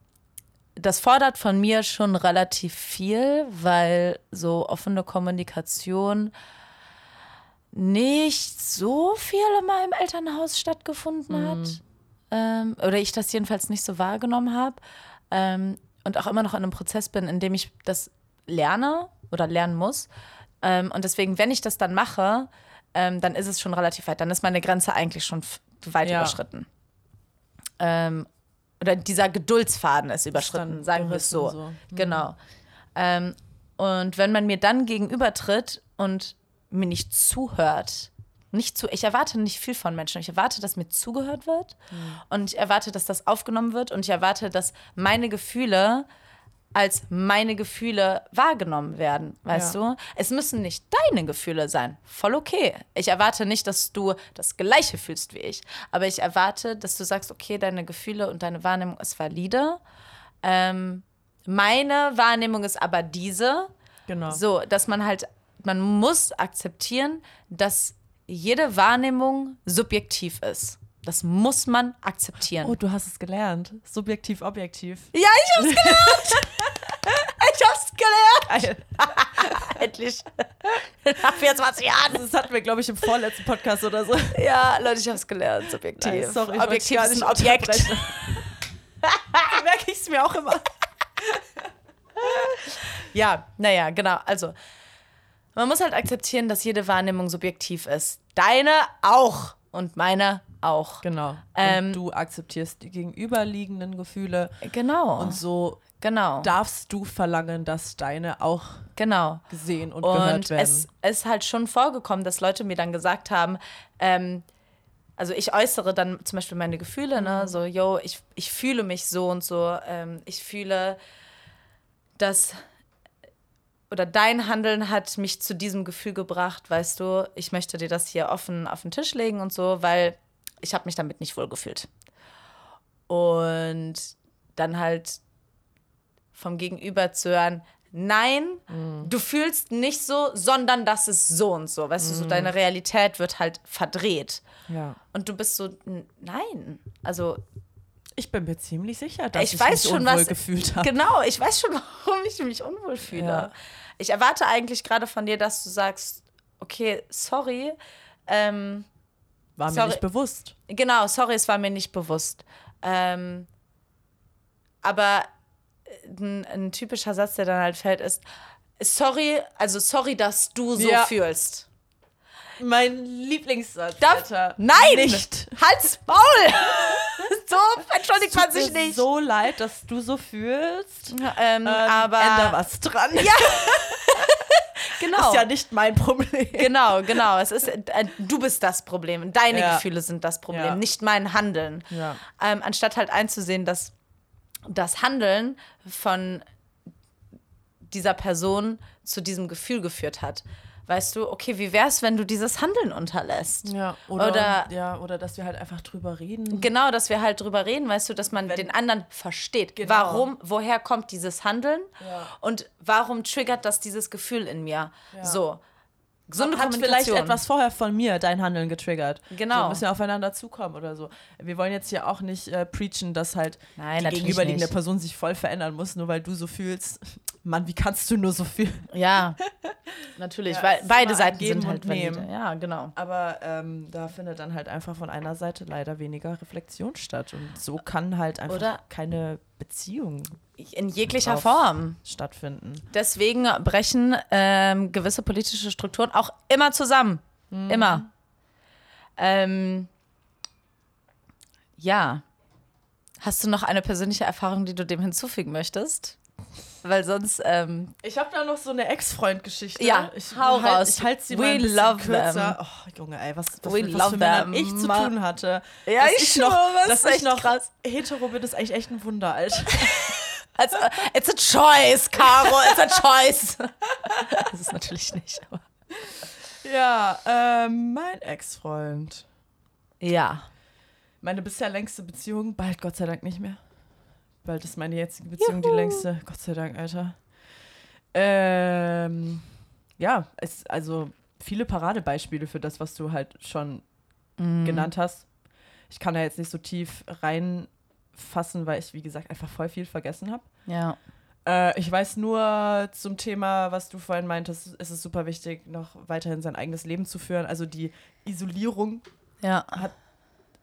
das fordert von mir schon relativ viel, weil so offene Kommunikation nicht so viel in meinem Elternhaus stattgefunden hat. Ähm, oder ich das jedenfalls nicht so wahrgenommen habe. Ähm, und auch immer noch in einem Prozess bin, in dem ich das lerne oder lernen muss. Ähm, und deswegen, wenn ich das dann mache, ähm, dann ist es schon relativ weit. Dann ist meine Grenze eigentlich schon weit Ja. überschritten. Ähm, oder dieser Geduldsfaden ist überschritten, sagen wir es so. so. Genau. Ähm, und wenn man mir dann gegenübertritt und mir nicht zuhört, nicht zu, ich erwarte nicht viel von Menschen. Ich erwarte, dass mir zugehört wird und ich erwarte, dass das aufgenommen wird und ich erwarte, dass meine Gefühle als meine Gefühle wahrgenommen werden, weißt Ja. du? Es müssen nicht deine Gefühle sein. Voll okay. Ich erwarte nicht, dass du das Gleiche fühlst wie ich. Aber ich erwarte, dass du sagst, okay, deine Gefühle und deine Wahrnehmung ist valide. Ähm, meine Wahrnehmung ist aber diese. Genau. So, dass man halt, man muss akzeptieren, dass jede Wahrnehmung subjektiv ist. Das muss man akzeptieren. Oh, du hast es gelernt. Subjektiv, objektiv. Ja, ich hab's gelernt. ich hab's gelernt. Endlich. Nach 24 Jahren. Das hatten wir, glaube ich, im vorletzten Podcast oder so. Ja, Leute, ich hab's gelernt. Subjektiv. Nein, sorry, Objektiv ist ein Objekt. so merke ich es mir auch immer. Ja, naja, genau. Also, man muss halt akzeptieren, dass jede Wahrnehmung subjektiv ist. Deine auch und meine auch. Genau. Ähm, und du akzeptierst die gegenüberliegenden Gefühle Genau. und so genau. darfst du verlangen, dass deine auch genau. gesehen und, gehört Und werden. es ist halt schon vorgekommen, dass Leute mir dann gesagt haben, ähm, also ich äußere dann zum Beispiel meine Gefühle, ne? Mhm. So, yo, ich, ich fühle mich so und so. Ähm, ich fühle, dass oder dein Handeln hat mich zu diesem Gefühl gebracht, weißt du, ich möchte dir das hier offen auf den Tisch legen und so, weil ich habe mich damit nicht wohl gefühlt. Und dann halt vom Gegenüber zu hören, nein, du fühlst nicht so, sondern das ist so und so. Weißt du, so deine Realität wird halt verdreht. ja. Und du bist so, nein. Also, Ich bin mir ziemlich sicher, dass ich, ich, weiß mich schon, unwohl was. gefühlt habe. Genau, ich weiß schon, warum ich mich unwohl fühle. Ja. Ich erwarte eigentlich gerade von dir, dass du sagst, okay, sorry. Ähm, War mir Sorry. nicht bewusst. Genau, sorry, es war mir nicht bewusst. Ähm, aber äh, ein, ein typischer Satz, der dann halt fällt, ist: Sorry, also sorry, dass du so Ja. fühlst. Mein Lieblingssatz, Darf-. Nein! Nicht. Halt's Maul! so entschuldigt man Tut sich mir nicht. so leid, dass du so fühlst. ähm, Ähm, aber änder was dran. Ja. genau. Ist ja nicht mein Problem. Genau, genau. Es ist, äh, du bist das Problem. Deine Ja. Gefühle sind das Problem, Ja. nicht mein Handeln. Ja. Ähm, anstatt halt einzusehen, dass das Handeln von dieser Person zu diesem Gefühl geführt hat. Weißt du, okay, wie wär's, wenn du dieses Handeln unterlässt? Ja, oder, Oder- ja, oder dass wir halt einfach drüber reden. Genau, dass wir halt drüber reden, weißt du, dass man den anderen versteht. Genau. Warum, woher kommt dieses Handeln Ja. und warum triggert das dieses Gefühl in mir? So. Gesunde hat vielleicht etwas vorher von mir dein Handeln getriggert. Genau. So müssen wir aufeinander zukommen oder so. Wir wollen jetzt hier auch nicht äh, preachen, dass halt Nein, die gegenüberliegende nicht. Person sich voll verändern muss, nur weil du so fühlst. Mann, wie kannst du nur so fühlen? Ja, natürlich, Ja, weil beide Seiten sind halt valide. Ja, genau. Aber ähm, da findet dann halt einfach von einer Seite leider weniger Reflexion statt. Und so kann halt einfach Oder- keine Beziehung In jeglicher. Form. stattfinden. Deswegen brechen ähm, gewisse politische Strukturen auch immer zusammen. Mhm. Immer. Ähm, ja. Hast du noch eine persönliche Erfahrung, die du dem hinzufügen möchtest? Weil sonst, ähm, Ich habe da noch so eine Ex-Freund-Geschichte. Ja, ich hau halt, raus. Ich halte sie We mal ein love kürzer. them. Oh, Junge, ey, was, was, We was love für them. ich zu tun hatte. Ja, ich ich noch, das dass ich noch krass. hetero bin, ist eigentlich echt ein Wunder, Alter. also, it's a choice, Caro, it's a choice. das ist natürlich nicht, aber. ja, ähm, mein Ex-Freund. Ja. Meine bisher längste Beziehung, bald Gott sei Dank nicht mehr. Bald ist meine jetzige Beziehung die Juhu. längste. Gott sei Dank, Alter. Ähm, ja, es, also viele Paradebeispiele für das, was du halt schon genannt hast. Ich kann da jetzt nicht so tief reinfassen, weil ich, wie gesagt, einfach voll viel vergessen habe. Ja. Äh, ich weiß nur zum Thema, was du vorhin meintest, ist es super wichtig, noch weiterhin sein eigenes Leben zu führen. Also die Isolierung Ja.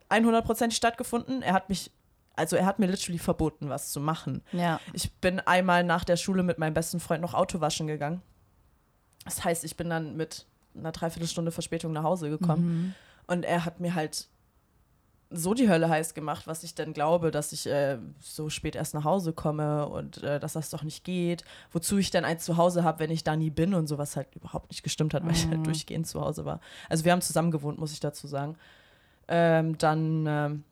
100% stattgefunden. Er hat mich, also er hat mir literally verboten, was zu machen. Ja. Ich bin einmal nach der Schule mit meinem besten Freund noch Auto waschen gegangen. Das heißt, ich bin dann mit einer Dreiviertelstunde Verspätung nach Hause gekommen. Und er hat mir halt so die Hölle heiß gemacht, was ich denn glaube, dass ich äh, so spät erst nach Hause komme und äh, dass das doch nicht geht. Wozu ich denn eins zu Hause habe, wenn ich da nie bin und sowas halt überhaupt nicht gestimmt hat, weil ich halt durchgehend zu Hause war. Also wir haben zusammen gewohnt, muss ich dazu sagen. Ähm, dann ähm,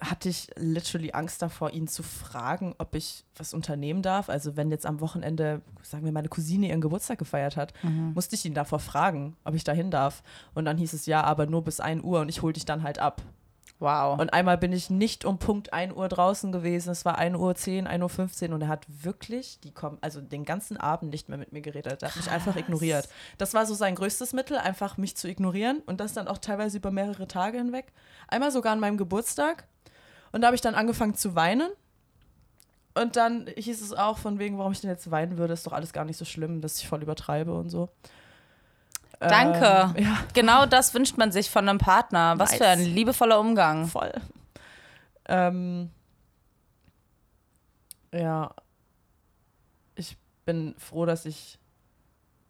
hatte ich literally Angst davor, ihn zu fragen, ob ich was unternehmen darf. Also wenn jetzt am Wochenende, sagen wir, meine Cousine ihren Geburtstag gefeiert hat, musste ich ihn davor fragen, ob ich dahin darf. Und dann hieß es ja, aber nur bis 1 Uhr und ich hol dich dann halt ab. Wow. Und einmal bin ich nicht um Punkt 1 Uhr draußen gewesen. Es war 1 Uhr 10, 1 Uhr 15 und er hat wirklich die kom also den ganzen Abend nicht mehr mit mir geredet. Er hat mich einfach ignoriert. Das war so sein größtes Mittel, einfach mich zu ignorieren und das dann auch teilweise über mehrere Tage hinweg. Einmal sogar an meinem Geburtstag. Und da habe ich dann angefangen zu weinen. Und dann hieß es auch von wegen, warum ich denn jetzt weinen würde, ist doch alles gar nicht so schlimm, dass ich voll übertreibe und so. Danke. Ähm, ja, Genau das wünscht man sich von einem Partner. Was Nice. für ein liebevoller Umgang. voll. Ähm, ja, ich bin froh, dass ich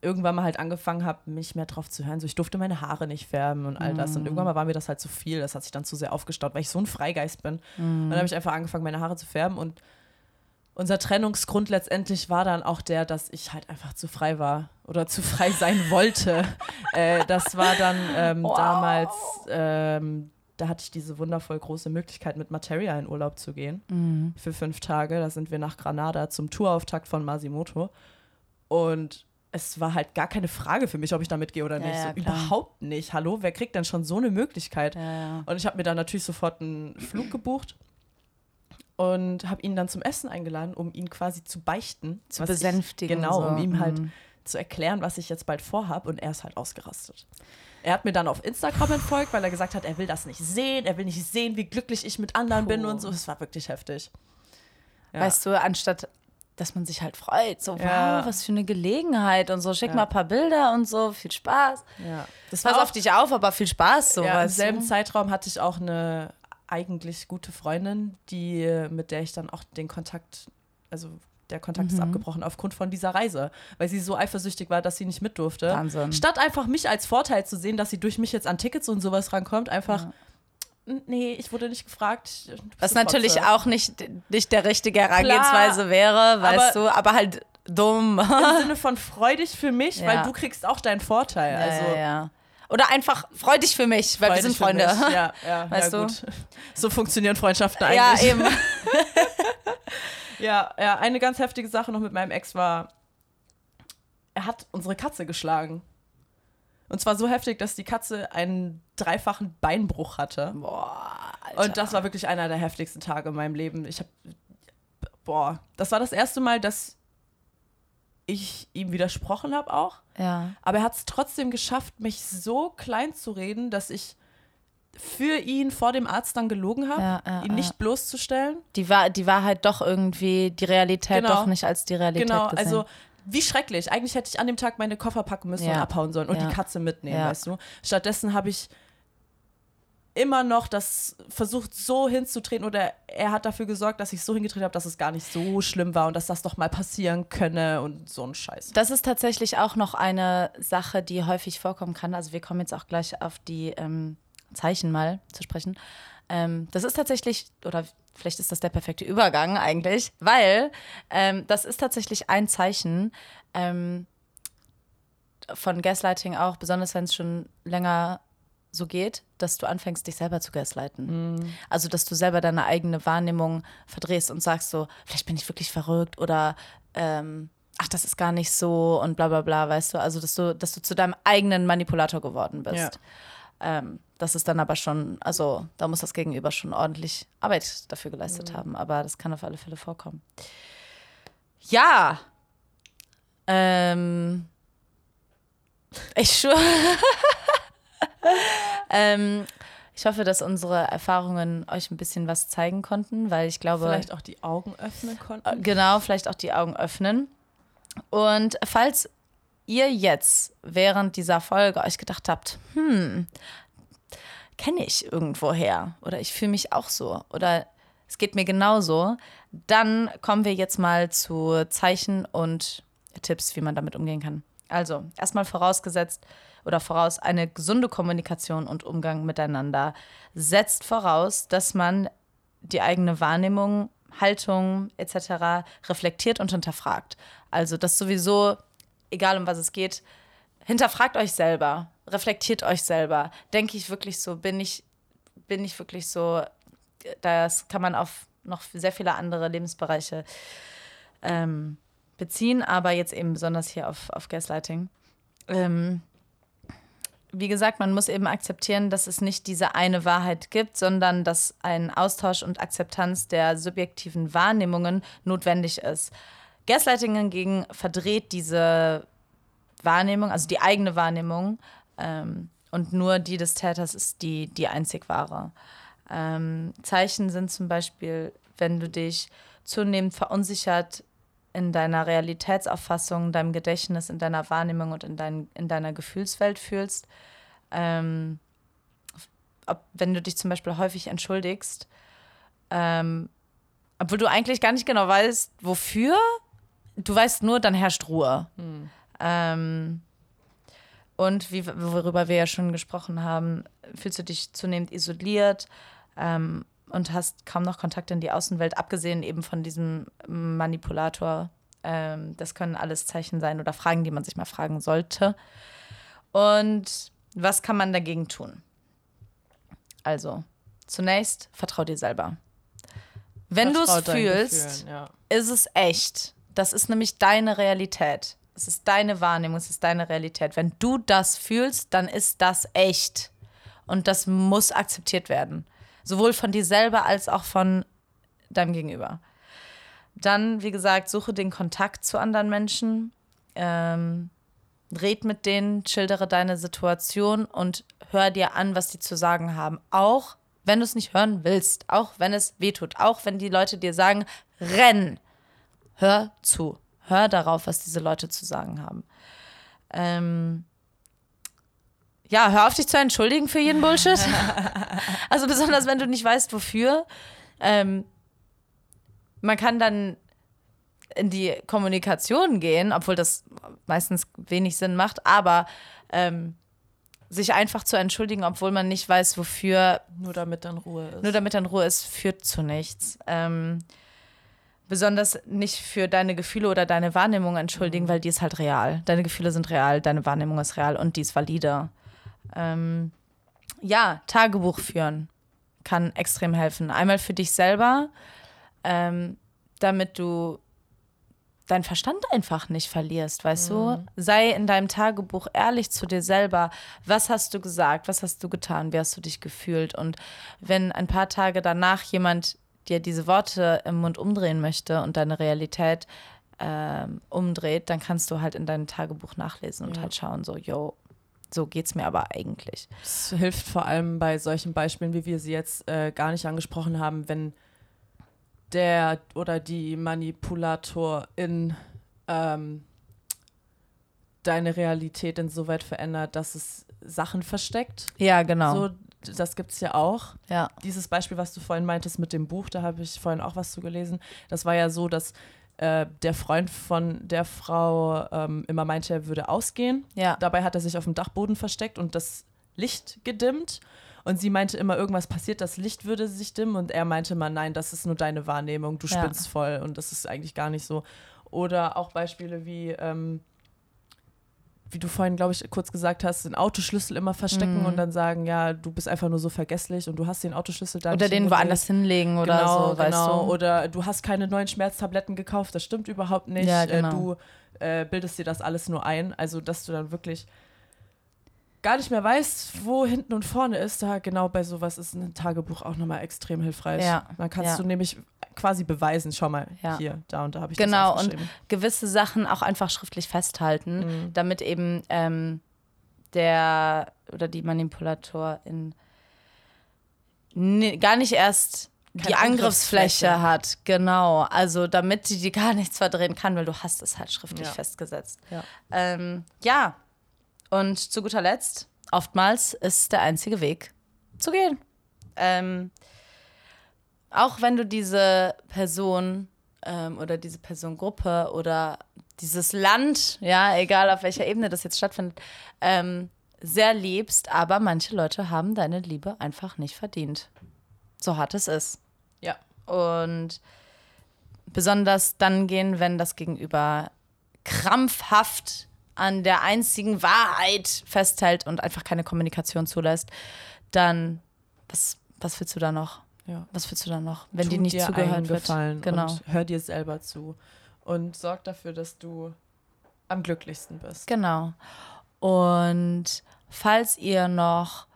irgendwann mal halt angefangen habe, mich mehr drauf zu hören. So, ich durfte meine Haare nicht färben und all das. Und irgendwann mal war mir das halt zu viel. Das hat sich dann zu sehr aufgestaut, weil ich so ein Freigeist bin. Und dann habe ich einfach angefangen, meine Haare zu färben. Und unser Trennungsgrund letztendlich war dann auch der, dass ich halt einfach zu frei war oder zu frei sein wollte. äh, das war dann ähm, Wow. damals, ähm, da hatte ich diese wundervoll große Möglichkeit, mit Materia in Urlaub zu gehen für fünf Tage. Da sind wir nach Granada zum Tourauftakt von Masimoto. Und es war halt gar keine Frage für mich, ob ich da mitgehe oder Ja, nicht. ja, so, überhaupt nicht. Hallo, wer kriegt denn schon so eine Möglichkeit? Ja. Und ich habe mir dann natürlich sofort einen Flug gebucht und habe ihn dann zum Essen eingeladen, um ihn quasi zu beichten. Zu was ich- besänftigen, genau, so. um ihm halt Mhm. zu erklären, was ich jetzt bald vorhab. Und er ist halt ausgerastet. Er hat mir dann auf Instagram entfolgt, weil er gesagt hat, er will das nicht sehen. Er will nicht sehen, wie glücklich ich mit anderen bin Puh. und so. Es war wirklich heftig. Weißt du, anstatt dass man sich halt freut, so, wow, Ja. was für eine Gelegenheit und so, schick Ja. mal ein paar Bilder und so, viel Spaß. ja. Das Pass auf dich auf, aber viel Spaß, so, ja, Im selben du? Zeitraum hatte ich auch eine eigentlich gute Freundin, die mit der ich dann auch den Kontakt, also der Kontakt Mhm. ist abgebrochen aufgrund von dieser Reise, weil sie so eifersüchtig war, dass sie nicht mit durfte. Wahnsinn. Statt einfach mich als Vorteil zu sehen, dass sie durch mich jetzt an Tickets und sowas rankommt, einfach, "N- nee, ich wurde nicht gefragt. Was natürlich Fotze." auch nicht, nicht der richtige Herangehensweise wäre, weißt aber- du, aber halt dumm. Im Sinne von freudig für mich, Ja. weil du kriegst auch deinen Vorteil. also, ja, ja. Oder einfach freu dich für mich, weil wir freu sind dich für Freunde. mich. Ja, ja, Weißt ja, du? gut. So funktionieren Freundschaften Ja, eigentlich. eben. Ja, ja, eine ganz heftige Sache noch mit meinem Ex war, er hat unsere Katze geschlagen. Und zwar so heftig, dass die Katze einen dreifachen Beinbruch hatte. Boah, Alter. Und das war wirklich einer der heftigsten Tage in meinem Leben. Ich habe, boah, das war das erste Mal, dass ich ihm widersprochen habe auch. ja. Aber er hat es trotzdem geschafft, mich so klein zu reden, dass ich für ihn vor dem Arzt dann gelogen habe, Ja, ja, ihn nicht bloßzustellen. Die, war, die Wahrheit doch irgendwie, die Realität Genau. doch nicht als die Realität Genau, gesehen. also wie schrecklich. Eigentlich hätte ich an dem Tag meine Koffer packen müssen Ja. und abhauen sollen und Ja. die Katze mitnehmen, Ja. weißt du. Stattdessen habe ich immer noch das versucht so hinzutreten oder er hat dafür gesorgt, dass ich so hingetreten habe, dass es gar nicht so schlimm war und dass das doch mal passieren könne und so ein Scheiß. Das ist tatsächlich auch noch eine Sache, die häufig vorkommen kann. Also wir kommen jetzt auch gleich auf die ähm, Zeichen mal zu sprechen. Ähm, das ist tatsächlich, oder vielleicht ist das der perfekte Übergang eigentlich, weil ähm, das ist tatsächlich ein Zeichen ähm, von Gaslighting auch, besonders wenn es schon länger so geht, dass du anfängst, dich selber zu gaslighten. Mhm. Also, dass du selber deine eigene Wahrnehmung verdrehst und sagst so, vielleicht bin ich wirklich verrückt oder ähm, ach, das ist gar nicht so und bla bla bla, weißt du? Also, dass du, dass du zu deinem eigenen Manipulator geworden bist. Ähm, das ist dann aber schon, also da muss das Gegenüber schon ordentlich Arbeit dafür geleistet haben, aber das kann auf alle Fälle vorkommen. Ja. Ähm, ich schwöre. ähm, ich hoffe, dass unsere Erfahrungen euch ein bisschen was zeigen konnten, weil ich glaube. Vielleicht auch die Augen öffnen konnten. Genau, vielleicht auch die Augen öffnen. Und falls ihr jetzt während dieser Folge euch gedacht habt, hm, kenne ich irgendwoher oder ich fühle mich auch so oder es geht mir genauso, dann kommen wir jetzt mal zu Zeichen und Tipps, wie man damit umgehen kann. Also, erstmal vorausgesetzt oder voraus, eine gesunde Kommunikation und Umgang miteinander setzt voraus, dass man die eigene Wahrnehmung, Haltung etc. reflektiert und hinterfragt. Also das sowieso, egal um was es geht, hinterfragt euch selber, reflektiert euch selber. Denke ich wirklich so, bin ich, bin ich wirklich so, das kann man auf noch sehr viele andere Lebensbereiche ähm, beziehen, aber jetzt eben besonders hier auf, auf Gaslighting. Ähm, wie gesagt, man muss eben akzeptieren, dass es nicht diese eine Wahrheit gibt, sondern dass ein Austausch und Akzeptanz der subjektiven Wahrnehmungen notwendig ist. Gaslighting hingegen verdreht diese Wahrnehmung, also die eigene Wahrnehmung, ähm, und nur die des Täters ist die, die einzig wahre. Ähm, Zeichen sind zum Beispiel, wenn du dich zunehmend verunsichert in deiner Realitätsauffassung, deinem Gedächtnis, in deiner Wahrnehmung und in, dein, in deiner Gefühlswelt fühlst. Ähm, ob, wenn du dich zum Beispiel häufig entschuldigst, ähm, obwohl du eigentlich gar nicht genau weißt, wofür, du weißt nur, dann herrscht Ruhe. Ähm, und wie, worüber wir ja schon gesprochen haben, fühlst du dich zunehmend isoliert ähm, und hast kaum noch Kontakt in die Außenwelt, abgesehen eben von diesem Manipulator. Ähm, das können alles Zeichen sein oder Fragen, die man sich mal fragen sollte. Und was kann man dagegen tun? Also, zunächst vertrau dir selber. Wenn du es fühlst, Gefühlen, ja. ist es echt. Das ist nämlich deine Realität. Es ist deine Wahrnehmung, es ist deine Realität. Wenn du das fühlst, dann ist das echt. Und das muss akzeptiert werden. Sowohl von dir selber als auch von deinem Gegenüber. Dann, wie gesagt, suche den Kontakt zu anderen Menschen. Ähm, red mit denen, schildere deine Situation und hör dir an, was die zu sagen haben. Auch wenn du es nicht hören willst, auch wenn es wehtut, auch wenn die Leute dir sagen, renn, hör zu. Hör darauf, was diese Leute zu sagen haben. Ähm, ja, hör auf dich zu entschuldigen für jeden Bullshit. also besonders, wenn du nicht weißt, wofür. Ähm, man kann dann in die Kommunikation gehen, obwohl das meistens wenig Sinn macht, aber ähm, sich einfach zu entschuldigen, obwohl man nicht weiß, wofür, Nur damit dann Ruhe ist. nur damit dann Ruhe ist, führt zu nichts. Ähm, besonders nicht für deine Gefühle oder deine Wahrnehmung entschuldigen, weil die ist halt real. Deine Gefühle sind real, deine Wahrnehmung ist real und die ist valide. Ähm, ja, Tagebuch führen kann extrem helfen. Einmal für dich selber, ähm, damit du deinen Verstand einfach nicht verlierst, weißt du? Sei in deinem Tagebuch ehrlich zu dir selber. Was hast du gesagt? Was hast du getan? Wie hast du dich gefühlt? Und wenn ein paar Tage danach jemand dir diese Worte im Mund umdrehen möchte und deine Realität ähm, umdreht, dann kannst du halt in deinem Tagebuch nachlesen und Ja. halt schauen, so, yo, so geht's mir aber eigentlich. Es hilft vor allem bei solchen Beispielen, wie wir sie jetzt äh, gar nicht angesprochen haben, wenn der oder die Manipulatorin ähm, deine Realität insoweit verändert, dass es Sachen versteckt. Ja, genau. So, das gibt es ja auch. Ja. Dieses Beispiel, was du vorhin meintest mit dem Buch, da habe ich vorhin auch was zu gelesen. Das war ja so, dass äh, der Freund von der Frau ähm, immer meinte, er würde ausgehen. Ja. Dabei hat er sich auf dem Dachboden versteckt und das Licht gedimmt. Und sie meinte immer, irgendwas passiert, das Licht würde sich dimmen. Und er meinte immer, nein, das ist nur deine Wahrnehmung, du Ja. spinnst voll und das ist eigentlich gar nicht so. Oder auch Beispiele wie, ähm, wie du vorhin, glaube ich, kurz gesagt hast, den Autoschlüssel immer verstecken Mhm. und dann sagen, ja, du bist einfach nur so vergesslich und du hast den Autoschlüssel da Oder den woanders hinlegen oder genau, so, weißt genau. du. Oder du hast keine neuen Schmerztabletten gekauft, das stimmt überhaupt nicht. Ja, äh, genau. du äh, bildest dir das alles nur ein. Also, dass du dann wirklich gar nicht mehr weißt, wo hinten und vorne ist. Da genau bei sowas ist ein Tagebuch auch nochmal extrem hilfreich. Ja, Dann kannst ja. du nämlich quasi beweisen, schau mal, Ja. hier, da und da habe ich Genau, das und aufgeschrieben. gewisse Sachen auch einfach schriftlich festhalten, Mhm. damit eben ähm, der oder die Manipulatorin ni- gar nicht erst die Angriffsfläche Angriffsfläche. hat. Genau, also damit die, die gar nichts verdrehen kann, weil du hast es halt schriftlich Ja. festgesetzt. Ja. Ähm, ja, und zu guter Letzt, oftmals ist der einzige Weg zu gehen. Ähm, auch wenn du diese Person ähm, oder diese Personengruppe oder dieses Land, ja, egal auf welcher Ebene das jetzt stattfindet, ähm, sehr liebst, aber manche Leute haben deine Liebe einfach nicht verdient. So hart es ist. Ja. Und besonders dann gehen, wenn das Gegenüber krampfhaft an der einzigen Wahrheit festhält und einfach keine Kommunikation zulässt, dann was, was willst du da noch? ja. Was willst du da noch, wenn Tu dir nicht zugehört wird? Genau. hör dir selber zu. Und sorg dafür, dass du am glücklichsten bist. Genau. Und falls ihr noch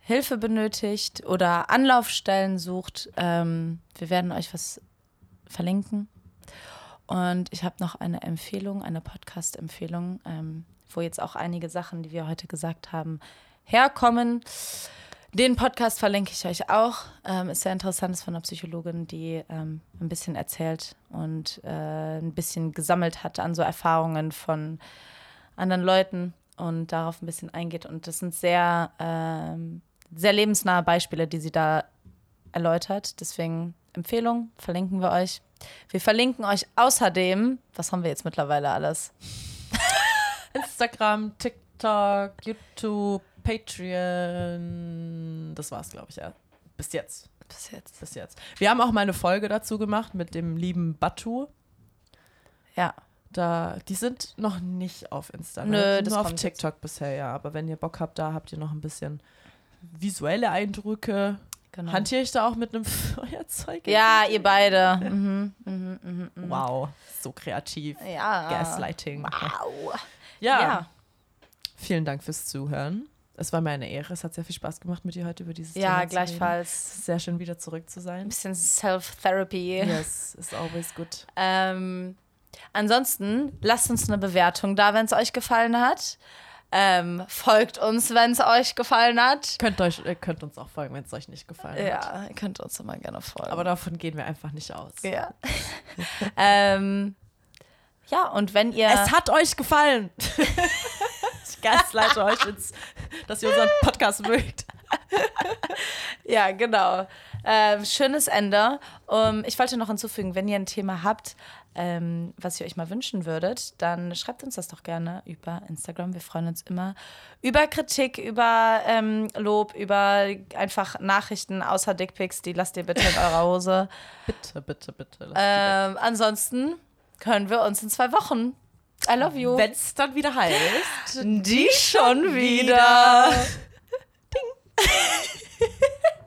Hilfe benötigt oder Anlaufstellen sucht, ähm, wir werden euch was verlinken. Und ich habe noch eine Empfehlung, eine Podcast-Empfehlung, ähm, wo jetzt auch einige Sachen, die wir heute gesagt haben, herkommen. Den Podcast verlinke ich euch auch. Ähm, ist sehr interessant, ist von einer Psychologin, die ähm, ein bisschen erzählt und äh, ein bisschen gesammelt hat an so Erfahrungen von anderen Leuten und darauf ein bisschen eingeht. Und das sind sehr, ähm, sehr lebensnahe Beispiele, die sie da erläutert. Deswegen Empfehlung, verlinken wir euch. Wir verlinken euch außerdem, was haben wir jetzt mittlerweile alles? Instagram, TikTok, YouTube, Patreon. Das war's, glaube ich, ja. Bis jetzt. Bis jetzt. Bis jetzt. Wir haben auch mal eine Folge dazu gemacht mit dem lieben Batu. Ja. Da, die sind noch nicht auf Instagram. Nö, das nur auf kommt jetzt. TikTok bisher, ja. Aber wenn ihr Bock habt, da habt ihr noch ein bisschen visuelle Eindrücke. Genau. Hantiere ich da auch mit einem Feuerzeug? ja, ihr beide. Mhm, mhm, mhm, mhm. Wow, so kreativ. Ja. Gaslighting. Wow. Ja. Ja. Vielen Dank fürs Zuhören. Es war mir eine Ehre. Es hat sehr viel Spaß gemacht, mit dir heute über dieses Ja, Thema zu reden. gleichfalls. Es ist sehr schön, wieder zurück zu Ein sein. bisschen Self-Therapy. Yes, is always good. Ähm, ansonsten lasst uns eine Bewertung da, wenn es euch gefallen hat. Ähm, folgt uns, wenn es euch gefallen hat. Könnt, euch, ihr könnt uns auch folgen, wenn es euch nicht gefallen hat. Ja, ihr könnt uns immer gerne folgen. Aber davon gehen wir einfach nicht aus. ja. ähm, ja, und wenn ihr. Es hat euch gefallen. ich gasleite euch, ins, dass ihr unseren Podcast mögt. Ja, genau. Ähm, schönes Ende. Um, ich wollte noch hinzufügen, wenn ihr ein Thema habt, ähm, was ihr euch mal wünschen würdet, dann schreibt uns das doch gerne über Instagram. Wir freuen uns immer über Kritik, über ähm, Lob, über einfach Nachrichten außer Dickpics. Die lasst ihr bitte in eurer Hose. Bitte, bitte, bitte. ähm, ansonsten hören wir uns in zwei Wochen. I love you. Wenn es dann wieder heißt. die schon wieder. Ding.